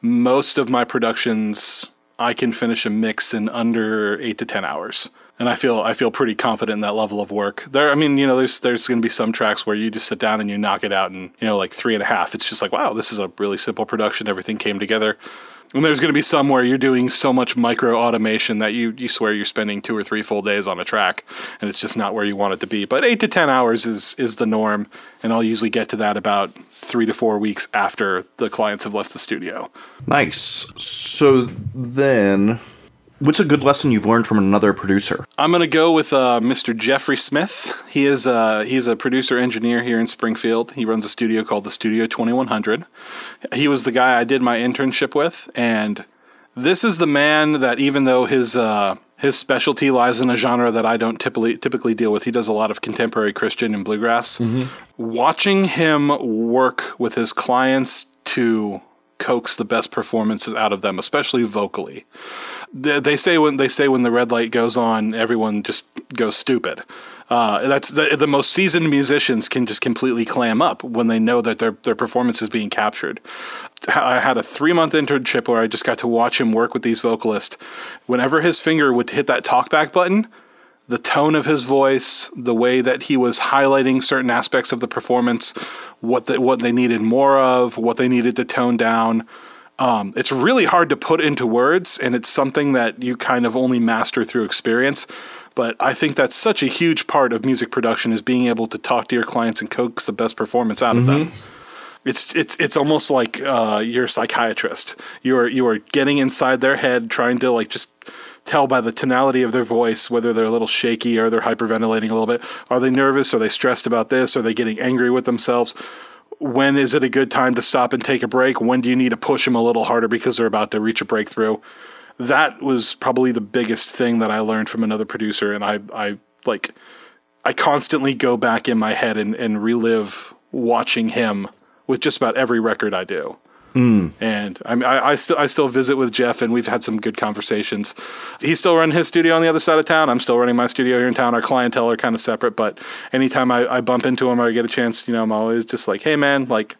most of my productions I can finish a mix in under eight to ten hours and I feel I feel pretty confident in that level of work. There, I mean, you know, there's there's going to be some tracks where you just sit down and you knock it out in you know like three and a half. It's just like wow, this is a really simple production. Everything came together. And there's going to be some where you're doing so much micro automation that you you swear you're spending two or three full days on a track, and it's just not where you want it to be. But eight to ten hours is is the norm, and I'll usually get to that about three to four weeks after the clients have left the studio. Nice. So then What's a good lesson you've learned from another producer? I'm going to go with uh, Mr. Jeffrey Smith. He is uh, he's a producer engineer here in Springfield. He runs a studio called the Studio 2100. He was the guy I did my internship with, and this is the man that even though his uh, his specialty lies in a genre that I don't typically typically deal with, he does a lot of contemporary Christian and bluegrass. Mm-hmm. Watching him work with his clients to coax the best performances out of them, especially vocally they say when they say when the red light goes on, everyone just goes stupid. Uh, that's the, the most seasoned musicians can just completely clam up when they know that their their performance is being captured. I had a three month internship where I just got to watch him work with these vocalists. Whenever his finger would hit that talkback button, the tone of his voice, the way that he was highlighting certain aspects of the performance, what the, what they needed more of, what they needed to tone down um, it's really hard to put into words, and it's something that you kind of only master through experience. But I think that's such a huge part of music production is being able to talk to your clients and coax the best performance out mm-hmm. of them. Mm-hmm. It's it's it's almost like uh, you're a psychiatrist. You are you are getting inside their head, trying to like just tell by the tonality of their voice whether they're a little shaky or they're hyperventilating a little bit. Are they nervous? Are they stressed about this? Are they getting angry with themselves? When is it a good time to stop and take a break? When do you need to push them a little harder because they're about to reach a breakthrough? That was probably the biggest thing that I learned from another producer, and I, I like, I constantly go back in my head and, and relive watching him with just about every record I do. Mm. And I, mean, I, I, still I still visit with Jeff, and we've had some good conversations. He's still running his studio on the other side of town. I'm still running my studio here in town. Our clientele are kind of separate, but anytime I, I bump into him or I get a chance, you know, I'm always just like, "Hey, man, like."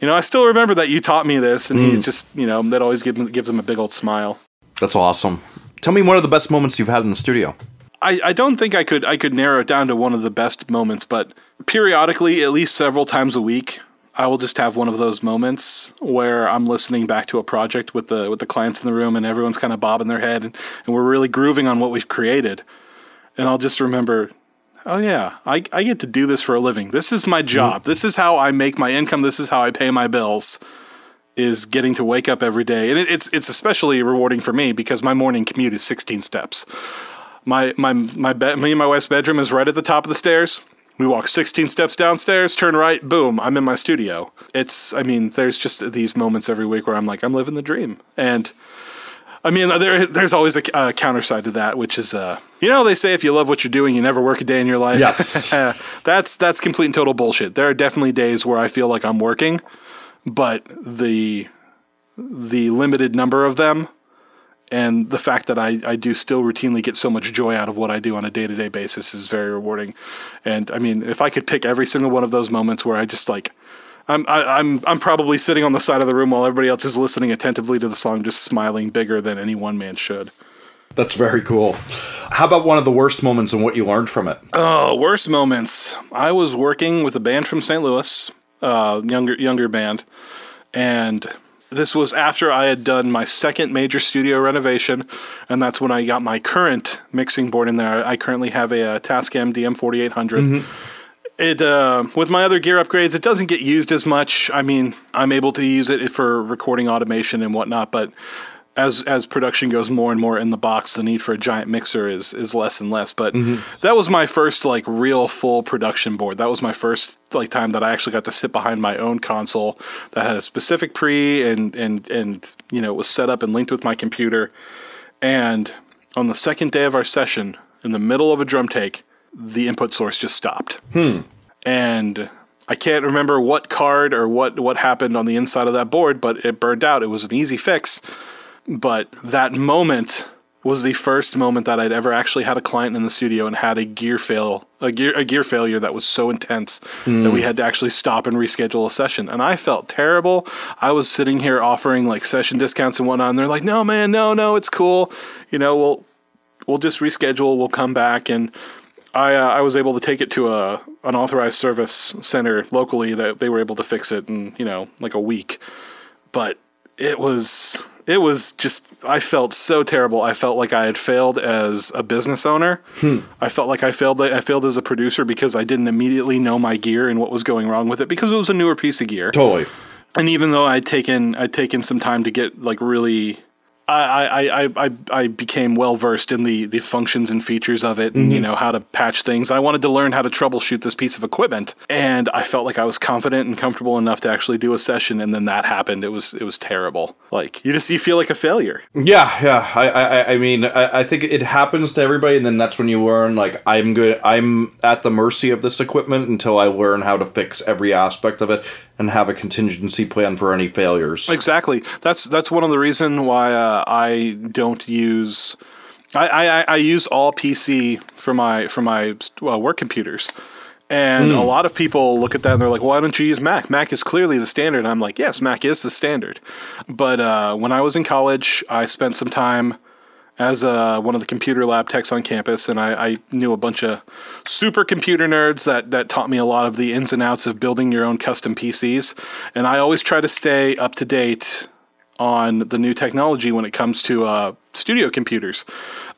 You know, I still remember that you taught me this, and mm. he just, you know, that always gives, gives him a big old smile. That's awesome. Tell me one of the best moments you've had in the studio. I, I don't think I could I could narrow it down to one of the best moments, but periodically, at least several times a week, I will just have one of those moments where I'm listening back to a project with the with the clients in the room and everyone's kind of bobbing their head and, and we're really grooving on what we've created. And I'll just remember, oh yeah, I, I get to do this for a living. This is my job. Mm. This is how I make my income. This is how I pay my bills. Is getting to wake up every day, and it, it's it's especially rewarding for me because my morning commute is 16 steps. My my my bed, me and my wife's bedroom is right at the top of the stairs. We walk 16 steps downstairs, turn right, boom, I'm in my studio. It's, I mean, there's just these moments every week where I'm like, I'm living the dream. And I mean, there, there's always a, a counter side to that, which is, uh, you know, they say if you love what you're doing, you never work a day in your life. Yes. that's, that's complete and total bullshit. There are definitely days where I feel like I'm working, but the, the limited number of them and the fact that I, I do still routinely get so much joy out of what I do on a day to day basis is very rewarding. And I mean, if I could pick every single one of those moments where I just like, I'm I, am i I'm probably sitting on the side of the room while everybody else is listening attentively to the song, just smiling bigger than any one man should. That's very cool. How about one of the worst moments and what you learned from it? Oh, worst moments. I was working with a band from St. Louis, uh, younger younger band, and this was after I had done my second major studio renovation, and that's when I got my current mixing board in there. I currently have a, a Tascam DM4800. Mm-hmm. It uh, with my other gear upgrades, it doesn't get used as much. I mean, I'm able to use it for recording automation and whatnot, but as as production goes more and more in the box, the need for a giant mixer is is less and less. But that was my first like real full production board. That was my first like time that I actually got to sit behind my own console that had a specific pre and and and you know was set up and linked with my computer. And on the second day of our session, in the middle of a drum take, the input source just stopped. Hmm. And I can't remember what card or what what happened on the inside of that board, but it burned out. It was an easy fix. But that moment was the first moment that I'd ever actually had a client in the studio and had a gear fail, a gear a gear failure that was so intense that we had to actually stop and reschedule a session. And I felt terrible. I was sitting here offering like session discounts and whatnot, and they're like, "No, man, no, no, it's cool. You know, we'll we'll just reschedule. We'll come back." And I uh, I was able to take it to a an authorized service center locally that they were able to fix it in you know like a week. But it was it was just I felt so terrible. I felt like I had failed as a business owner. Hmm. I felt like I failed I failed as a producer because I didn't immediately know my gear and what was going wrong with it because it was a newer piece of gear. Totally. And even though I'd taken I'd taken some time to get like really I, I, I, I, became well versed in the, the functions and features of it and you know how to patch things. I wanted to learn how to troubleshoot this piece of equipment and I felt like I was confident and comfortable enough to actually do a session and then that happened. It was it was terrible. Like you just you feel like a failure. Yeah, yeah. I, I, I mean, I, I think it happens to everybody, and then that's when you learn. Like, I'm good. I'm at the mercy of this equipment until I learn how to fix every aspect of it and have a contingency plan for any failures. Exactly. That's that's one of the reason why uh, I don't use. I, I, I use all PC for my for my uh, work computers, and a lot of people look at that and they're like, "Why don't you use Mac? Mac is clearly the standard." And I'm like, "Yes, Mac is the standard," but uh, when I was in college, I spent some time as uh, one of the computer lab techs on campus, and I, I knew a bunch of super computer nerds that that taught me a lot of the ins and outs of building your own custom PCs. And I always try to stay up to date on the new technology when it comes to uh, studio computers.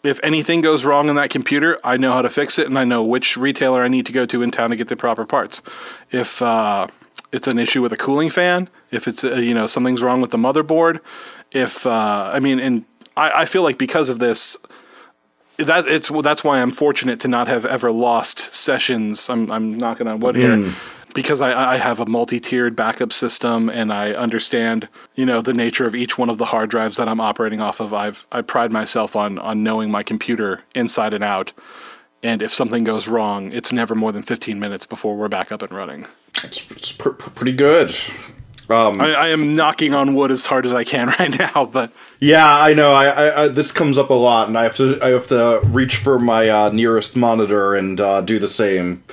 If anything goes wrong in that computer, I know how to fix it, and I know which retailer I need to go to in town to get the proper parts. If uh, it's an issue with a cooling fan, if it's uh, you know something's wrong with the motherboard, if uh, I mean, and I, I feel like because of this, that it's that's why I'm fortunate to not have ever lost sessions. I'm I'm knocking on wood here. Because I, I have a multi-tiered backup system and I understand, you know, the nature of each one of the hard drives that I'm operating off of. I've I pride myself on on knowing my computer inside and out. And if something goes wrong, it's never more than 15 minutes before we're back up and running. It's, it's pr- pr- pretty good. I, I am knocking on wood as hard as I can right now, but Yeah, I know. I, I, I this comes up a lot, and I have to I have to reach for my uh, nearest monitor and uh, do the same.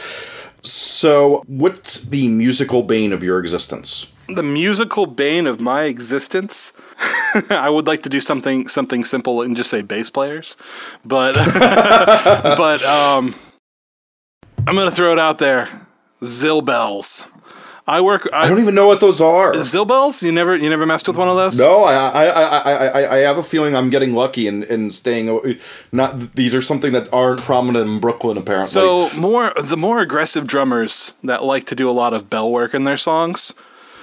So, what's the musical bane of your existence? the musical bane of my existence. I would like to do something something simple and just say bass players, but but um, I'm gonna throw it out there. Zill bells. I work. I, I don't even know what those are. Zill bells. You never you never messed with one of those. No, I, I, I, I, I- have a feeling I'm getting lucky and in, in staying. Not these are something that aren't prominent in Brooklyn apparently. So more the more aggressive drummers that like to do a lot of bell work in their songs,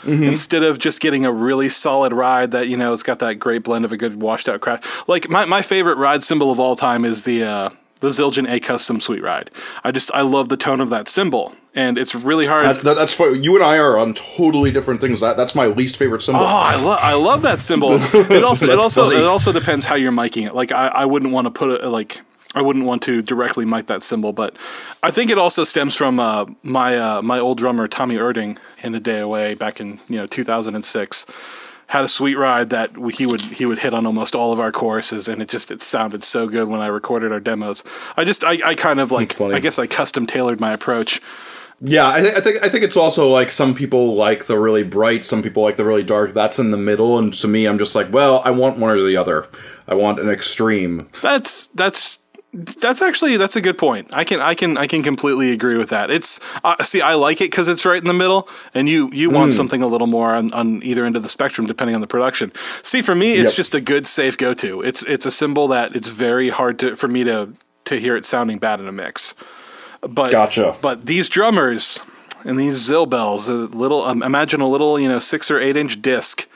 instead of just getting a really solid ride that you know it's got that great blend of a good washed out crash. Like my, my favorite ride cymbal of all time is the uh, the Zildjian A Custom Sweet Ride. I just I love the tone of that cymbal, and it's really hard. that, that- that's fine. You and I are on totally different things. That that's my least favorite cymbal. Oh, I love I love that cymbal. It also it also funny. it also depends how you're miking it. Like I, I wouldn't want to put it like I wouldn't want to directly mic that cymbal, but I think it also stems from uh, my uh, my old drummer Tommy Erding in the day away back in you know 2006 had a sweet ride that we- he would he would hit on almost all of our choruses and it just it sounded so good when I recorded our demos. I just I, I kind of like I guess I custom tailored my approach. Yeah, I, th- I think I think it's also like some people like the really bright, some people like the really dark. That's in the middle, and to me, I'm just like, well, I want one or the other. I want an extreme. That's that's that's actually that's a good point. I can I can I can completely agree with that. It's uh, see I like it because it's right in the middle, and you you want something a little more on, on either end of the spectrum depending on the production. See, for me, it's Yep. just a good safe go to. It's it's a cymbal that it's very hard to for me to to hear it sounding bad in a mix. But Gotcha. But these drummers and these zill bells, a little um, imagine a little you know six or eight inch disc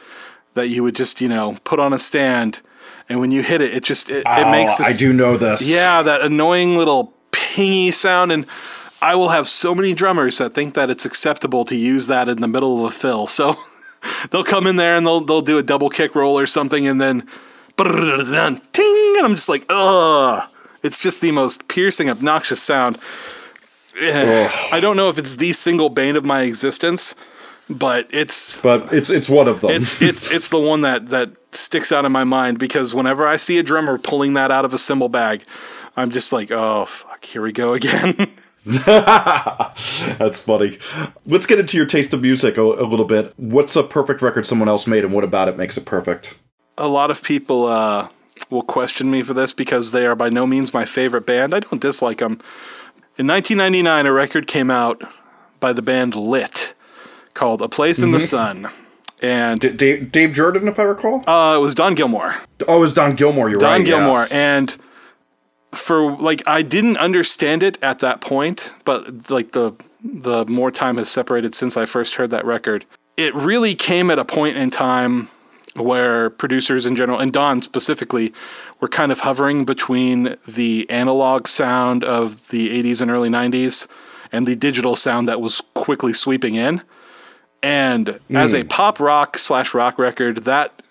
that you would just you know put on a stand and when you hit it, it just it, it makes this, Oh, I do know this. yeah that annoying little pingy sound and. I will have so many drummers that think that it's acceptable to use that in the middle of a fill. So they'll come in there and they'll they'll do a double kick roll or something, and then ting, and I'm just like, ugh. It's just the most piercing, obnoxious sound. I don't know if it's the single bane of my existence, but it's but it's it's one of them. it's it's it's the one that that sticks out in my mind because whenever I see a drummer pulling that out of a cymbal bag, I'm just like, oh fuck, here we go again. That's funny. Let's get into your taste of music a, a little bit. What's a perfect record someone else made, and what about it makes it perfect? a lot of people uh, will question me for this because they are by no means my favorite band. I don't dislike them. In 1999, a record came out by the band Lit called "A Place in the Sun," and D- Dave, Dave Jordan, if I recall. uh, it was Don Gilmore. oh, it was Don Gilmore. You're Don right. Don Gilmore, yes. and for like I didn't understand it at that point, but like the the more time has separated since I first heard that record, it really came at a point in time where producers in general and Don specifically were kind of hovering between the analog sound of the 80s and early 90s and the digital sound that was quickly sweeping in. And as a hmm. pop rock slash rock record, that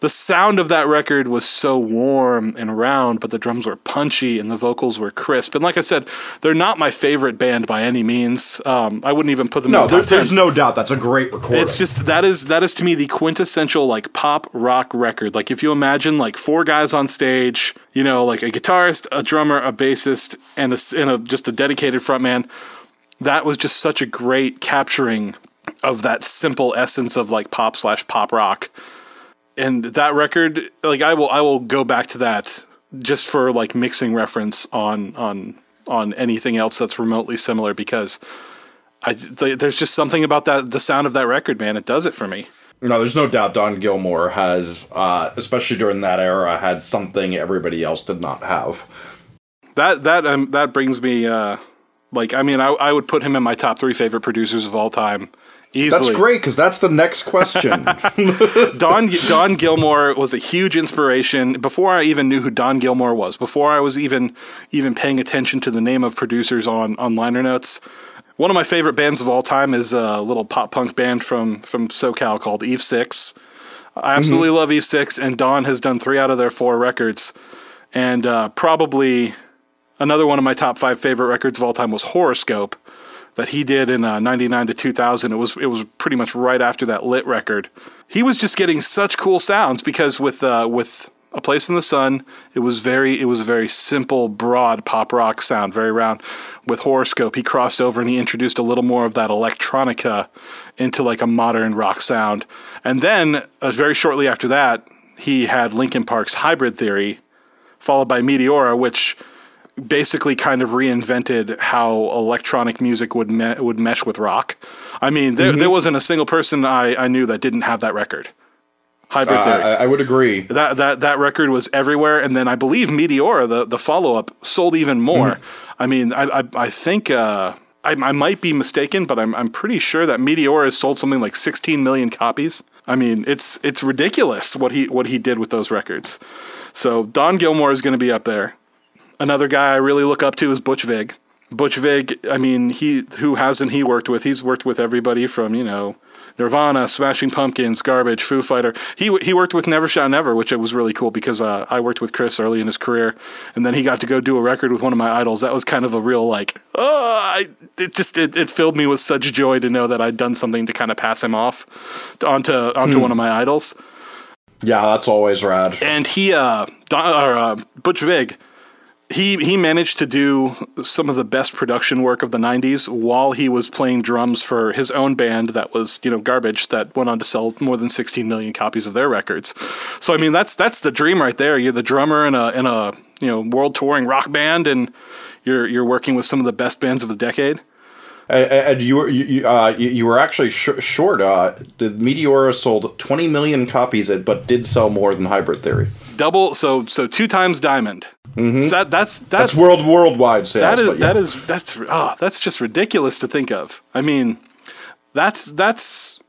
the sound of that record was so warm and round, but the drums were punchy and the vocals were crisp. And like I said, they're not my favorite band by any means. Um, I wouldn't even put them no, in the there, top 10. there's no doubt that's a great recording. It's just that is that is to me the quintessential like pop rock record. Like if you imagine like four guys on stage, you know, like a guitarist, a drummer, a bassist, and a, and a just a dedicated frontman. That was just such a great capturing of that simple essence of like pop slash pop rock. And that record, like I will I will go back to that just for like mixing reference on on on anything else that's remotely similar because I th- there's just something about that the sound of that record, man. It does it for me. no, there's no doubt Don Gilmore has, uh, especially during that era, had something everybody else did not have. That that um, that brings me uh like I mean I I would put him in my top 3 favorite producers of all time. Easily. That's great because that's the next question. Don Don Gilmore was a huge inspiration before I even knew who Don Gilmore was. Before I was even even paying attention to the name of producers on on liner notes. One of my favorite bands of all time is a little pop punk band from from SoCal called Eve Six. I absolutely love Eve Six, and Don has done three out of their four records, and uh, probably another one of my top five favorite records of all time was Horoscope that he did in uh, 99 to 2000 it was it was pretty much right after that lit record. He was just getting such cool sounds because with uh, with a place in the sun it was very it was a very simple broad pop rock sound very round. With horoscope he crossed over and he introduced a little more of that electronica into like a modern rock sound. And then uh, very shortly after that he had linkin park's hybrid theory followed by meteora which basically kind of reinvented how electronic music would me- would mesh with rock. I mean, there, there wasn't a single person I, I knew that didn't have that record. Hybrid Uh, Theory. I, I would agree. that that that record was everywhere, and then I believe Meteora, the the follow up, sold even more. I mean, I I, I think. Uh, I, I might be mistaken, but I'm I'm pretty sure that Meteor has sold something like 16 million copies. I mean, it's it's ridiculous what he what he did with those records. So Don Gilmore is going to be up there. Another guy I really look up to is Butch Vig. Butch Vig, I mean, he who hasn't he worked with? He's worked with everybody from you know Nirvana, Smashing Pumpkins, Garbage, Foo Fighter. He he worked with Never Shout Never, which was really cool because uh, I worked with Chris early in his career, and then he got to go do a record with one of my idols. That was kind of a real like, oh, I, it just it, it filled me with such joy to know that I'd done something to kind of pass him off onto onto one of my idols Yeah, that's always rad. and he uh, Don, or, uh Butch Vig he he managed to do some of the best production work of the 90s while he was playing drums for his own band that was you know garbage that went on to sell more than 16 million copies of their records so i mean that's that's the dream right there you're the drummer in a in a you know world touring rock band and you're you're working with some of the best bands of the decade And, you were you uh, you, were actually sh- short. Uh, the Meteora sold 20 million copies, but did sell more than Hybrid Theory. double so so two times diamond Mm-hmm. So that, that's That's that's world worldwide sales. That is yeah. that is that's oh that's just ridiculous to think of. I mean, that's that's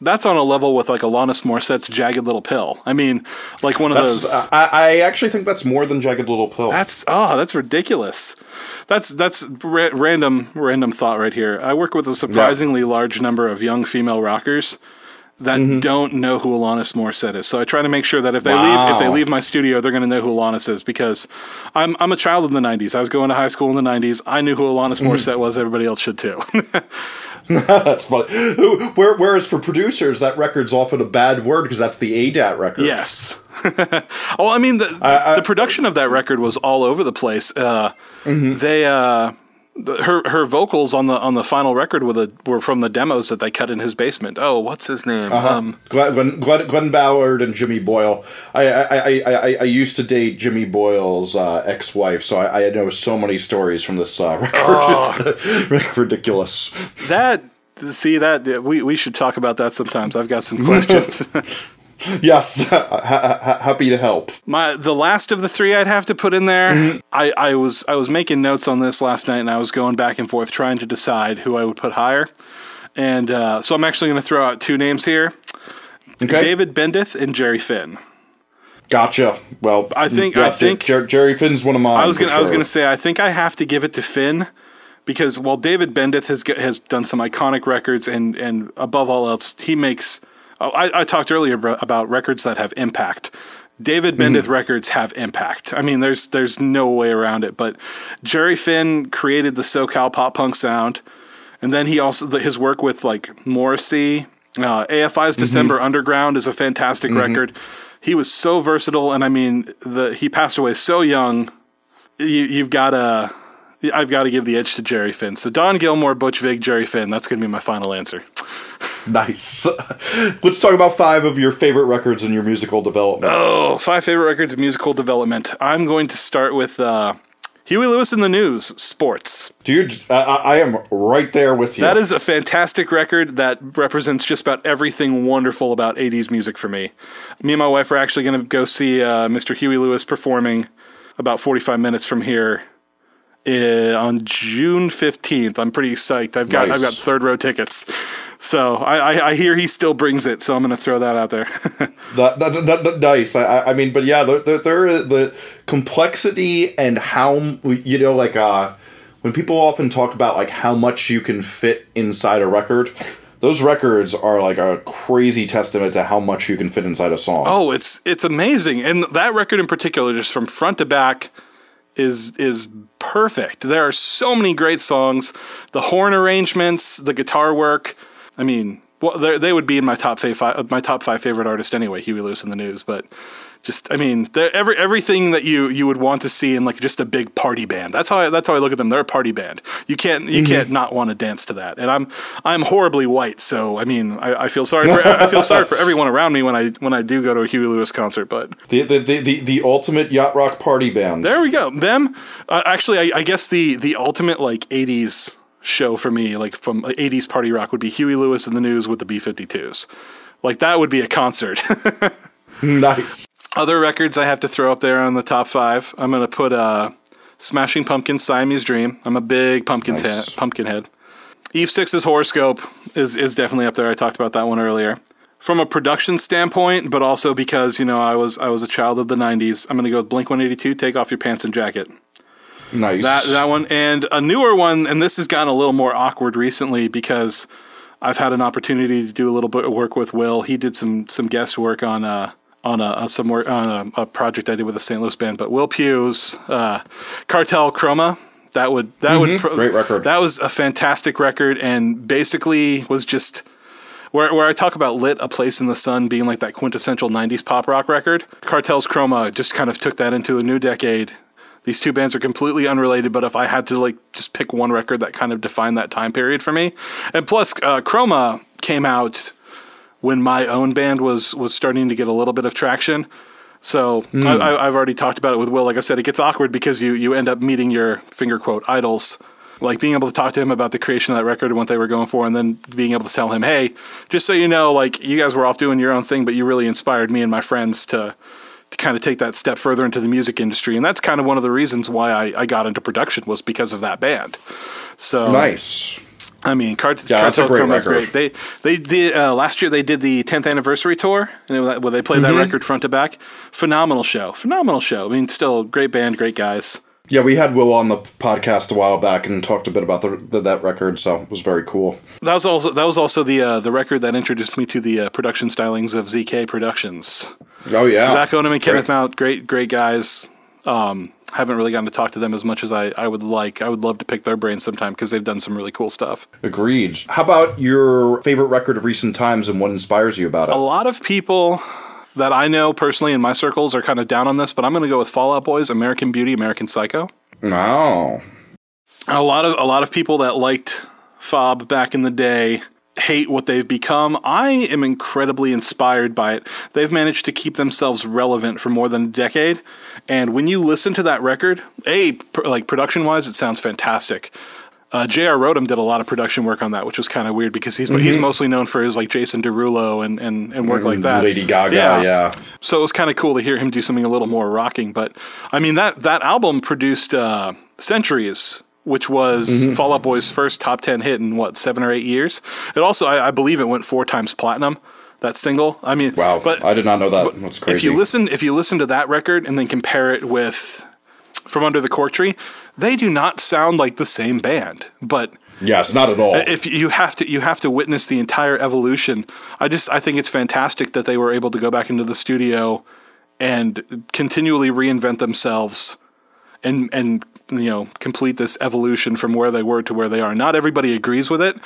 that's on a level with like Alanis Morissette's "Jagged Little Pill." I mean, like one of That's, those. I, I actually think that's more than Jagged Little Pill. That's oh, that's ridiculous. That's that's ra- random random thought right here. I work with a surprisingly large number of young female rockers that Mm-hmm. don't know who Alanis Morissette is. So I try to make sure that if they leave if they leave my studio, they're going to know who Alanis is because I'm I'm a child of the '90s. I was going to high school in the '90s. I knew who Alanis Mm-hmm. Morissette was. Everybody else should too. that's funny. Where, whereas for producers, that record's often a bad word because that's the ADAT record. Yes. oh, I mean the the production of that record was all over the place. Uh, Mm-hmm. They uh, the, her her vocals on the on the final record were the were from the demos that they cut in his basement. Oh, what's his name? Uh-huh. Um, Glen, Glen, Glen, Ballard and Jimmy Boyle. I I, I, I, I used to date Jimmy Boyle's uh, ex-wife, so I, I know so many stories from this uh, record. Oh. It's ridiculous. that see that we we should talk about that sometimes. I've got some questions. Yes, ha- ha- happy to help. My the last of the three I'd have to put in there. Mm-hmm. I, I was I was making notes on this last night and I was going back and forth trying to decide who I would put higher. And uh, so I'm actually going to throw out two names here: Okay, David Bendeth and Jerry Finn. gotcha. Well, I think- yeah, I think- Jer- Jerry Finn's one of mine. I was gonna I was sure. gonna say I think I have to give it to Finn because while David Bendeth has has done some iconic records and and above all else he makes oh, I, I talked earlier about records that have impact. David Mm-hmm. Records have impact. I mean, there's there's no way around it. But Jerry Finn created the SoCal pop punk sound, and then he also the, his work with like Morrissey, uh, AFI's Mm-hmm. December Underground is a fantastic record. He was so versatile, and I mean, the he passed away so young you, you've got to. I've got to give the edge to Jerry Finn. So Don Gilmore, Butch Vig, Jerry Finn. That's going to be my final answer. Nice. Let's talk about five of your favorite records in your musical development. Oh, five favorite records of musical development. I'm going to start with uh, Huey Lewis and the News, Sports. Dude, I, I am right there with you. That is a fantastic record that represents just about everything wonderful about 80s music for me. Me and my wife are actually going to go see uh, Mr. Huey Lewis performing about 45 minutes from here uh, on June 15th. I'm pretty psyched. I've got Nice. I've got third row tickets. So I, I, I hear he still brings it, so I'm going to throw that out there. That, that, that, that- nice. I- I, mean, but yeah, there, there, there the complexity and how you know, like uh, when people often talk about like how much you can fit inside a record, those records are like a crazy testament to how much you can fit inside a song. Oh, it's it's amazing, and that record in particular, just from front to back, is is perfect. There are so many great songs, the horn arrangements, the guitar work. I mean, well, they they would be in my top five, my top five favorite artist anyway. Huey Lewis and the News, but just I mean, every everything that you you would want to see in like just a big party band. That's how I, that's how I look at them. They're a party band. You can't you can't not want to dance to that. And I'm I'm horribly white, so I mean, I, I feel sorry for I feel sorry for everyone around me when I when I do go to a Huey Lewis concert. But The, the, the, the, the ultimate yacht rock party band. there we go. Them uh, actually, I, I guess the the ultimate like '80s show for me, like from '80s party rock, would be Huey Lewis and the News with the B-52s. Like that would be a concert. nice. Other records I have to throw up there on the top five. I'm gonna put uh, Smashing Pumpkins, Siamese Dream. I'm a big Pumpkins Nice. head, Pumpkin head. Eve Six's Horoscope is is definitely up there. I talked about that one earlier. From a production standpoint, but also because you know I was I was a child of the '90s. I'm gonna go with Blink 182. Take off your pants and jacket. Nice. That that one and a newer one, and this has gotten a little more awkward recently because I've had an opportunity to do a little bit of work with Will. He did some some guest work on uh on a, some work on a, a project I did with a St. Louis band. But Will Pugh's uh, Cartel Chroma that would that would pro- Great record. That was a fantastic record, and basically was just. Where, where I talk about Lit, A Place in the Sun being like that quintessential 90s pop rock record, Cartel's Chroma just kind of took that into a new decade. These two bands are completely unrelated, but if I had to like just pick one record that kind of defined that time period for me, and plus uh, Chroma came out when my own band was was starting to get a little bit of traction. So I, I, I've already talked about it with Will. Like I said, it gets awkward because you you end up meeting your finger quote idols, like being able to talk to him about the creation of that record and what they were going for, and then being able to tell him, hey, just so you know, like you guys were off doing your own thing, but you really inspired me and my friends to to kind of take that step further into the music industry, and that's kind of one of the reasons why I, I got into production was because of that band. So nice. I mean, Cart- Yeah, that's a great record. great. They they did uh, last year. They did the 10th anniversary tour, and it, where they played Mm-hmm. that record front to back. Phenomenal show, phenomenal show. I mean, still great band, great guys. Yeah, we had Will on the podcast a while back and talked a bit about the, the that record, so it was very cool. That was also that was also the uh, the record that introduced me to the uh, production stylings of ZK Productions. Oh yeah, Zach Odom and Kenneth Great. Mount, great great guys. Um, haven't really gotten to talk to them as much as I, I would like. I would love to pick their brains sometime because they've done some really cool stuff. Agreed. How about your favorite record of recent times and what inspires you about it? A lot of people that I know personally in my circles are kind of down on this, but I'm going to go with Fall Out Boy's, American Beauty, American Psycho. Wow. A lot of a lot of people that liked Fob back in the day hate what they've become. I am incredibly inspired by it. They've managed to keep themselves relevant for more than a decade, and when you listen to that record, a pr- like production wise, it sounds fantastic. Uh, J.R. Rotem did a lot of production work on that, which was kind of weird because he's he's mostly known for his like Jason Derulo and, and, and work like that. Lady Gaga, yeah. So it was kind of cool to hear him do something a little more rocking. But I mean that that album produced uh, Centuries, which was Mm-hmm. Fall Out Boy's first top ten hit in what seven or eight years. It also, I, I believe, it went four times platinum. That single. I mean, Wow, But I did not know that. That's crazy. if you listen, if you listen to that record and then compare it with From Under the Cork Tree, they do not sound like the same band. But yes, not at all. if you have to you have to witness the entire evolution i just i think it's fantastic that they were able to go back into the studio and continually reinvent themselves and and you know complete this evolution from where they were to where they are. Not everybody agrees with it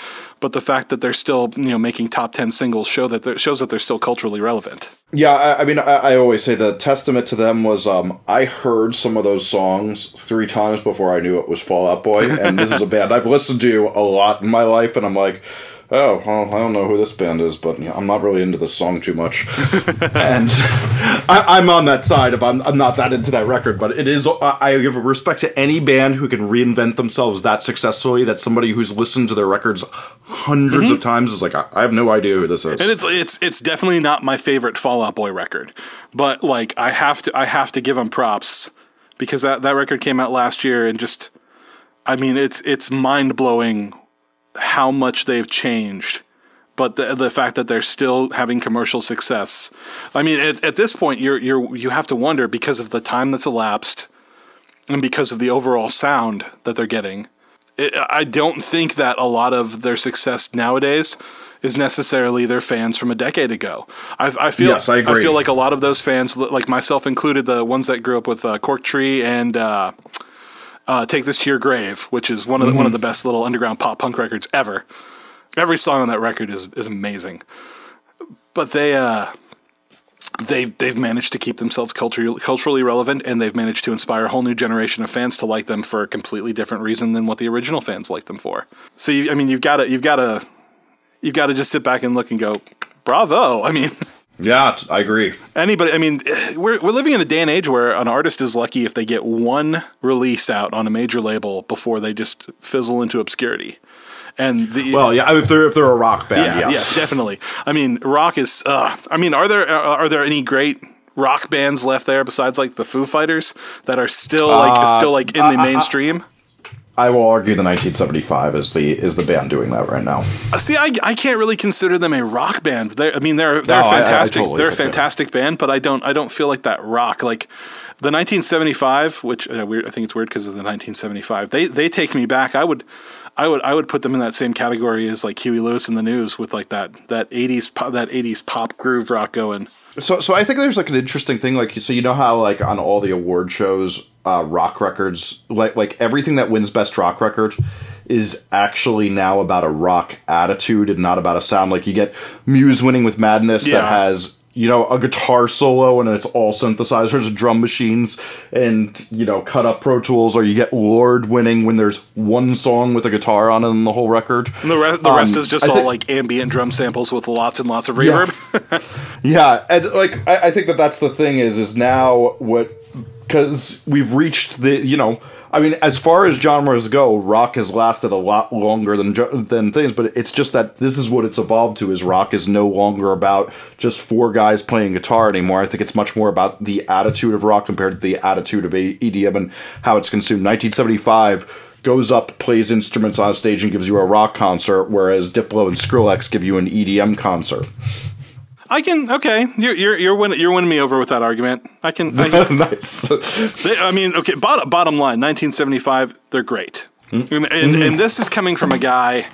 but the fact that they're still you know making top 10 singles show that shows that they're still culturally relevant. Yeah, I, I mean, I, I always say the testament to them was um, I heard some of those songs three times before I knew it was Fall Out Boy, and this is a band I've listened to a lot in my life, and I'm like, oh, well, I don't know who this band is, but I'm not really into this song too much, and I, I'm on that side of I'm, I'm not that into that record, but it is I, give respect to any band who can reinvent themselves that successfully. That somebody who's listened to their records 100s of mm-hmm. times is like, I, I have no idea who this is. and it's it's it's definitely not my favorite Fall Out Boy record, but like I have to I have to give them props because that that record came out last year and just I mean it's it's mind blowing how much they've changed. But the the fact that they're still having commercial success, I mean, at, at this point, you're you're you have to wonder because of the time that's elapsed, and because of the overall sound that they're getting. It, I don't think that a lot of their success nowadays is necessarily their fans from a decade ago. I, I feel Yes, I agree. feel like a lot of those fans, like myself included, the ones that grew up with uh, Cork Tree and uh, uh, "Take This to Your Grave," which is one of the, one of the best little underground pop punk records ever. Every song on that record is is amazing. But they uh, they they've managed to keep themselves culturally culturally relevant, and they've managed to inspire a whole new generation of fans to like them for a completely different reason than what the original fans liked them for. So you, I mean, you've got to you've got to you've got to just sit back and look and go, bravo. I mean. yeah, I agree. Anybody, I mean, we're, we're living in a day and age where an artist is lucky if they get one release out on a major label before they just fizzle into obscurity. And the, Well, yeah, if they're if they're a rock band, yeah, yes. yes, definitely. I mean, rock is. Uh, I mean, are there are, are there any great rock bands left there besides like the Foo Fighters that are still like Uh, still like in the mainstream? I will argue the 1975 is the is the band doing that right now. Uh, See, I, I can't really consider them a rock band. They're, I mean, they're they're No, I- I fantastic. totally they're a think they are. fantastic band, but I don't I don't feel like that rock like. The 1975, which uh, weird, I think it's weird because of the 1975. They they take me back. I would, I would I would put them in that same category as like Huey Lewis and the News with like that that 80s pop, that 80s pop groove rock going. So so I think there's like an interesting thing like so you know how like on all the award shows uh, rock records like like everything that wins best rock record is actually now about a rock attitude and not about a sound like you get Muse winning with Madness Yeah. that has you know a guitar solo and it's all synthesizers and drum machines and you know cut up pro tools or you get Lorde winning when there's one song with a guitar on it in the whole record And the rest the rest Um, is just I all think- like ambient drum samples with lots and lots of reverb. Yeah, and like I, I think that that's the thing is is now what because we've reached the you know I mean, as far as genres go, rock has lasted a lot longer than than things, but it's just that this is what it's evolved to. Is rock is no longer about just four guys playing guitar anymore. I think it's much more about the attitude of rock compared to the attitude of EDM and how it's consumed. 1975 goes up, plays instruments on stage, and gives you a rock concert, whereas Diplo and Skrillex give you an EDM concert. I can okay. You're you're you're winning, you're winning me over with that argument. I can. I can nice. they, I mean, okay. Bottom bottom line, 1975. They're great, mm-hmm. and, and, and this is coming from a guy.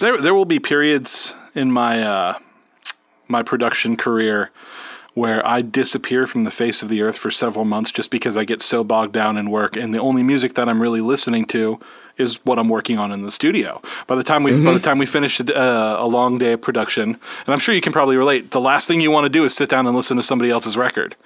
There there will be periods in my uh, my production career where I disappear from the face of the earth for several months just because I get so bogged down in work, and the only music that I'm really listening to is what I'm working on in the studio. By the time we mm-hmm. by the time we finish a, uh, a long day of production, and I'm sure you can probably relate, the last thing you want to do is sit down and listen to somebody else's record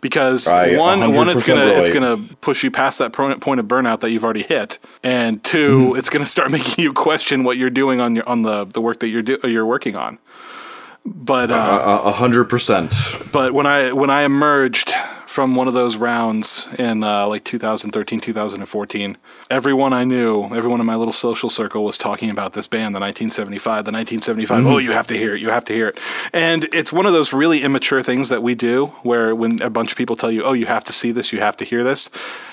because one one it's gonna relate. it's gonna push you past that point of burnout that you've already hit, and 2 mm-hmm. it's gonna start making you question what you're doing on your on the the work that you're do, you're working on but uh, a hundred percent. But when I when I emerged from one of those rounds in uh, like 2013, 2014, everyone I knew, everyone in my little social circle was talking about this band, the 1975, the 1975. Mm-hmm. Oh, you have to hear it, you have to hear it. And it's one of those really immature things that we do, where when a bunch of people tell you, "Oh, you have to see this, you have to hear this,"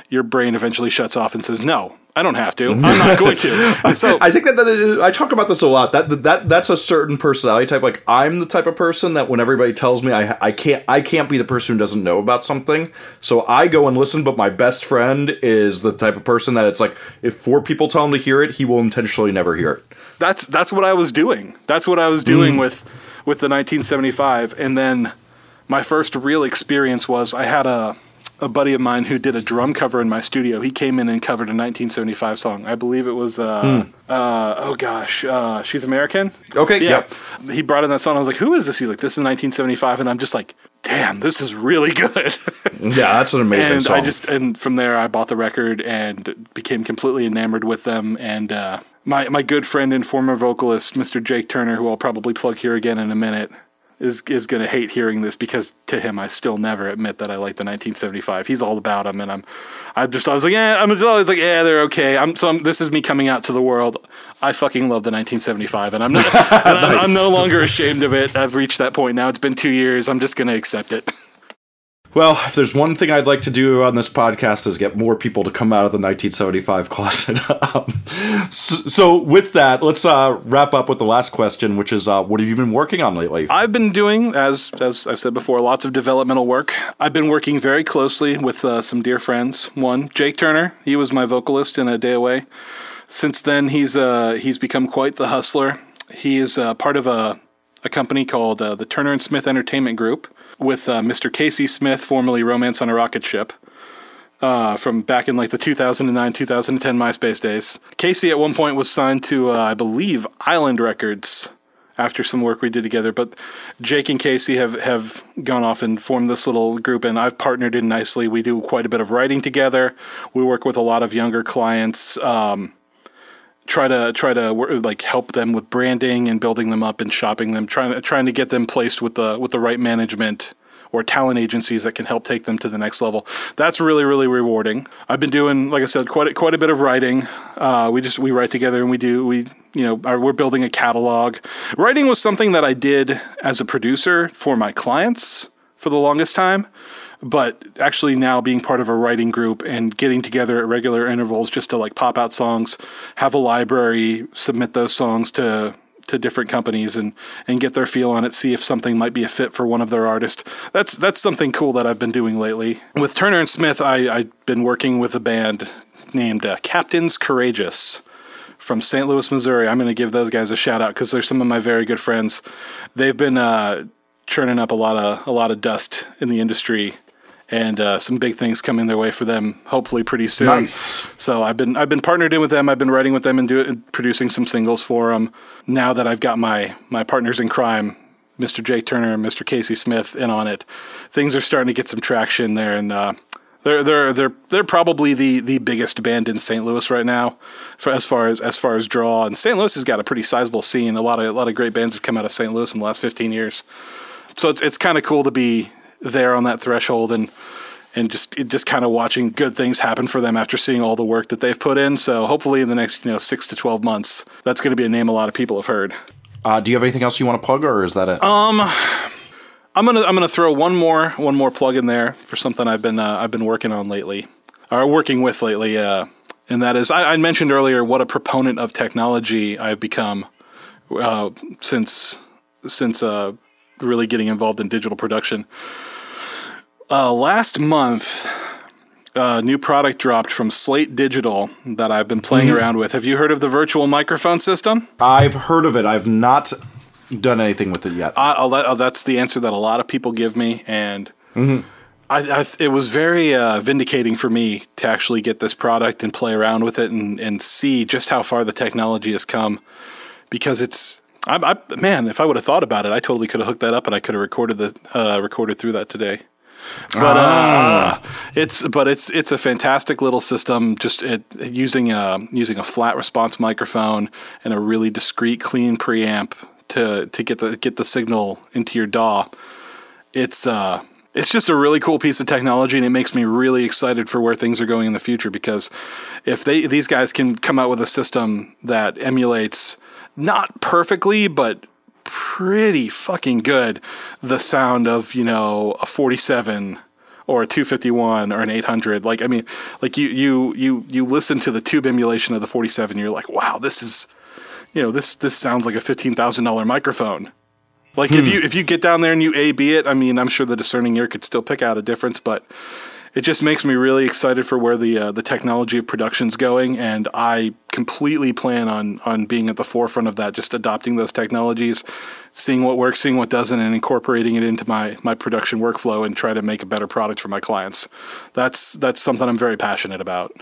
your brain eventually shuts off and says, "No, I don't have to. I'm not going to. So I think that, that I talk about this a lot. That that that's a certain personality type. Like I'm the type of person that when everybody tells me I I can't I can't be the person who doesn't know about something. So I go and listen. But my best friend is the type of person that it's like if four people tell him to hear it, he will intentionally never hear it. That's that's what I was doing. That's what I was doing mm. with with the 1975. And then my first real experience was I had a a buddy of mine who did a drum cover in my studio. He came in and covered a 1975 song. I believe it was, uh, mm. uh, oh gosh, uh, She's American. Okay, yeah. Yep. He brought in that song. I was like, who is this? He's like, this is 1975. And I'm just like, damn, this is really good. yeah, that's an amazing and song. I just, and from there, I bought the record and became completely enamored with them. And, uh, my, my good friend and former vocalist, Mr. Jake Turner, who I'll probably plug here again in a minute, is is going to hate hearing this because to him I still never admit that I like the 1975. He's all about them, and I'm I just I was like yeah I'm always like yeah they're okay. I'm so I'm, this is me coming out to the world. I fucking love the 1975, and I'm not nice. I'm, I'm no longer ashamed of it. I've reached that point now. It's been two years. I'm just going to accept it. Well, if there's one thing I'd like to do on this podcast is get more people to come out of the 1975 closet. um, so, so, with that, let's uh, wrap up with the last question, which is, uh, what have you been working on lately? I've been doing, as as I've said before, lots of developmental work. I've been working very closely with uh, some dear friends. One, Jake Turner. He was my vocalist in A Day Away. Since then, he's uh, he's become quite the hustler. He is uh, part of a a company called uh, the Turner and Smith Entertainment Group with uh, Mr. Casey Smith, formerly Romance on a Rocket Ship. Uh, from back in like the 2009 2010 MySpace days. Casey at one point was signed to, uh, I believe, Island Records after some work we did together. But Jake and Casey have, have gone off and formed this little group, and I've partnered in nicely. We do quite a bit of writing together. We work with a lot of younger clients. Um, try to try to like help them with branding and building them up and shopping them trying to trying to get them placed with the with the right management or talent agencies that can help take them to the next level. That's really really rewarding. I've been doing like I said quite a, quite a bit of writing. Uh, we just we write together and we do we you know we're building a catalog. Writing was something that I did as a producer for my clients for the longest time but actually now being part of a writing group and getting together at regular intervals just to like pop out songs, have a library, submit those songs to to different companies and and get their feel on it, see if something might be a fit for one of their artists. That's that's something cool that I've been doing lately. With Turner and Smith, I I've been working with a band named uh, Captains Courageous from St. Louis, Missouri. I'm going to give those guys a shout out because they're some of my very good friends. They've been uh, churning up a lot of a lot of dust in the industry and uh, some big things coming their way for them hopefully pretty soon. Nice. So I've been I've been partnered in with them. I've been writing with them and doing producing some singles for them. Now that I've got my my partners in crime, Mr. Jake Turner and Mr. Casey Smith, in on it, things are starting to get some traction there, and uh, they're they're they're they're probably the the biggest band in St. Louis right now, for as far as as far as draw. And St. Louis has got a pretty sizable scene. A lot of a lot of great bands have come out of St. Louis in the last fifteen years. So it's it's kind of cool to be there on that threshold and and just just kind of watching good things happen for them after seeing all the work that they've put in. So hopefully in the next you know six to twelve months, that's going to be a name a lot of people have heard. Uh, do you have anything else you want to plug, or is that it? Um, I'm gonna I'm gonna throw one more one more plug in there for something I've been uh, I've been working on lately, or working with lately. Uh, and that is I, I mentioned earlier what a proponent of technology I've become uh, since since uh, really getting involved in digital production. Uh, last month, a new product dropped from Slate Digital that I've been playing Mm-hmm. around with. Have you heard of the virtual microphone system? I've heard of it. I've not done anything with it yet. I, I'll let, oh, that's the answer that a lot of people give me, and I, I, it was very uh, vindicating for me to actually get this product and play around with it and, and see just how far the technology has come. Because it's, I, I, man, if I would have thought about it, I totally could have hooked that up and I could have recorded the uh, recorded through that today. But uh, it's but it's it's a fantastic little system. Just it, using a using a flat response microphone and a really discreet, clean preamp to to get the get the signal into your DAW. It's uh it's just a really cool piece of technology, and it makes me really excited for where things are going in the future. Because if they these guys can come out with a system that emulates not perfectly, but pretty fucking good the sound of you know a 47 or a 251 or an 800 like i mean like you you you you listen to the tube emulation of the 47 you're like wow this is you know this this sounds like a $15000 microphone. Like if hmm. you if you get down there and you a b it i mean i'm sure the discerning ear could still pick out a difference but it just makes me really excited for where the uh, the technology of production's going, and I completely plan on on being at the forefront of that. Just adopting those technologies, seeing what works, seeing what doesn't, and incorporating it into my my production workflow, and try to make a better product for my clients. That's that's something I'm very passionate about.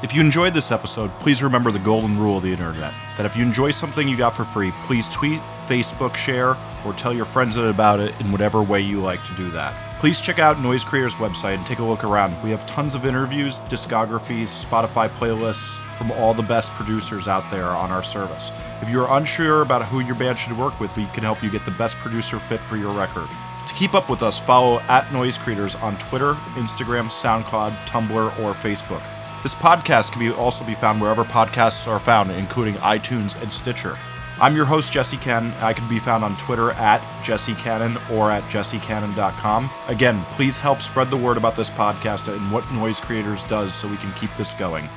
If you enjoyed this episode, please remember the golden rule of the internet that if you enjoy something you got for free, please tweet, Facebook, share, or tell your friends about it in whatever way you like to do that. Please check out Noise Creator's website and take a look around. We have tons of interviews, discographies, Spotify playlists from all the best producers out there on our service. If you're unsure about who your band should work with, we can help you get the best producer fit for your record. To keep up with us, follow at Noise Creators on Twitter, Instagram, SoundCloud, Tumblr, or Facebook. This podcast can be also be found wherever podcasts are found, including iTunes and Stitcher. I'm your host, Jesse Cannon. I can be found on Twitter at Jesse Cannon or at jessecannon.com. Again, please help spread the word about this podcast and what Noise Creators does so we can keep this going.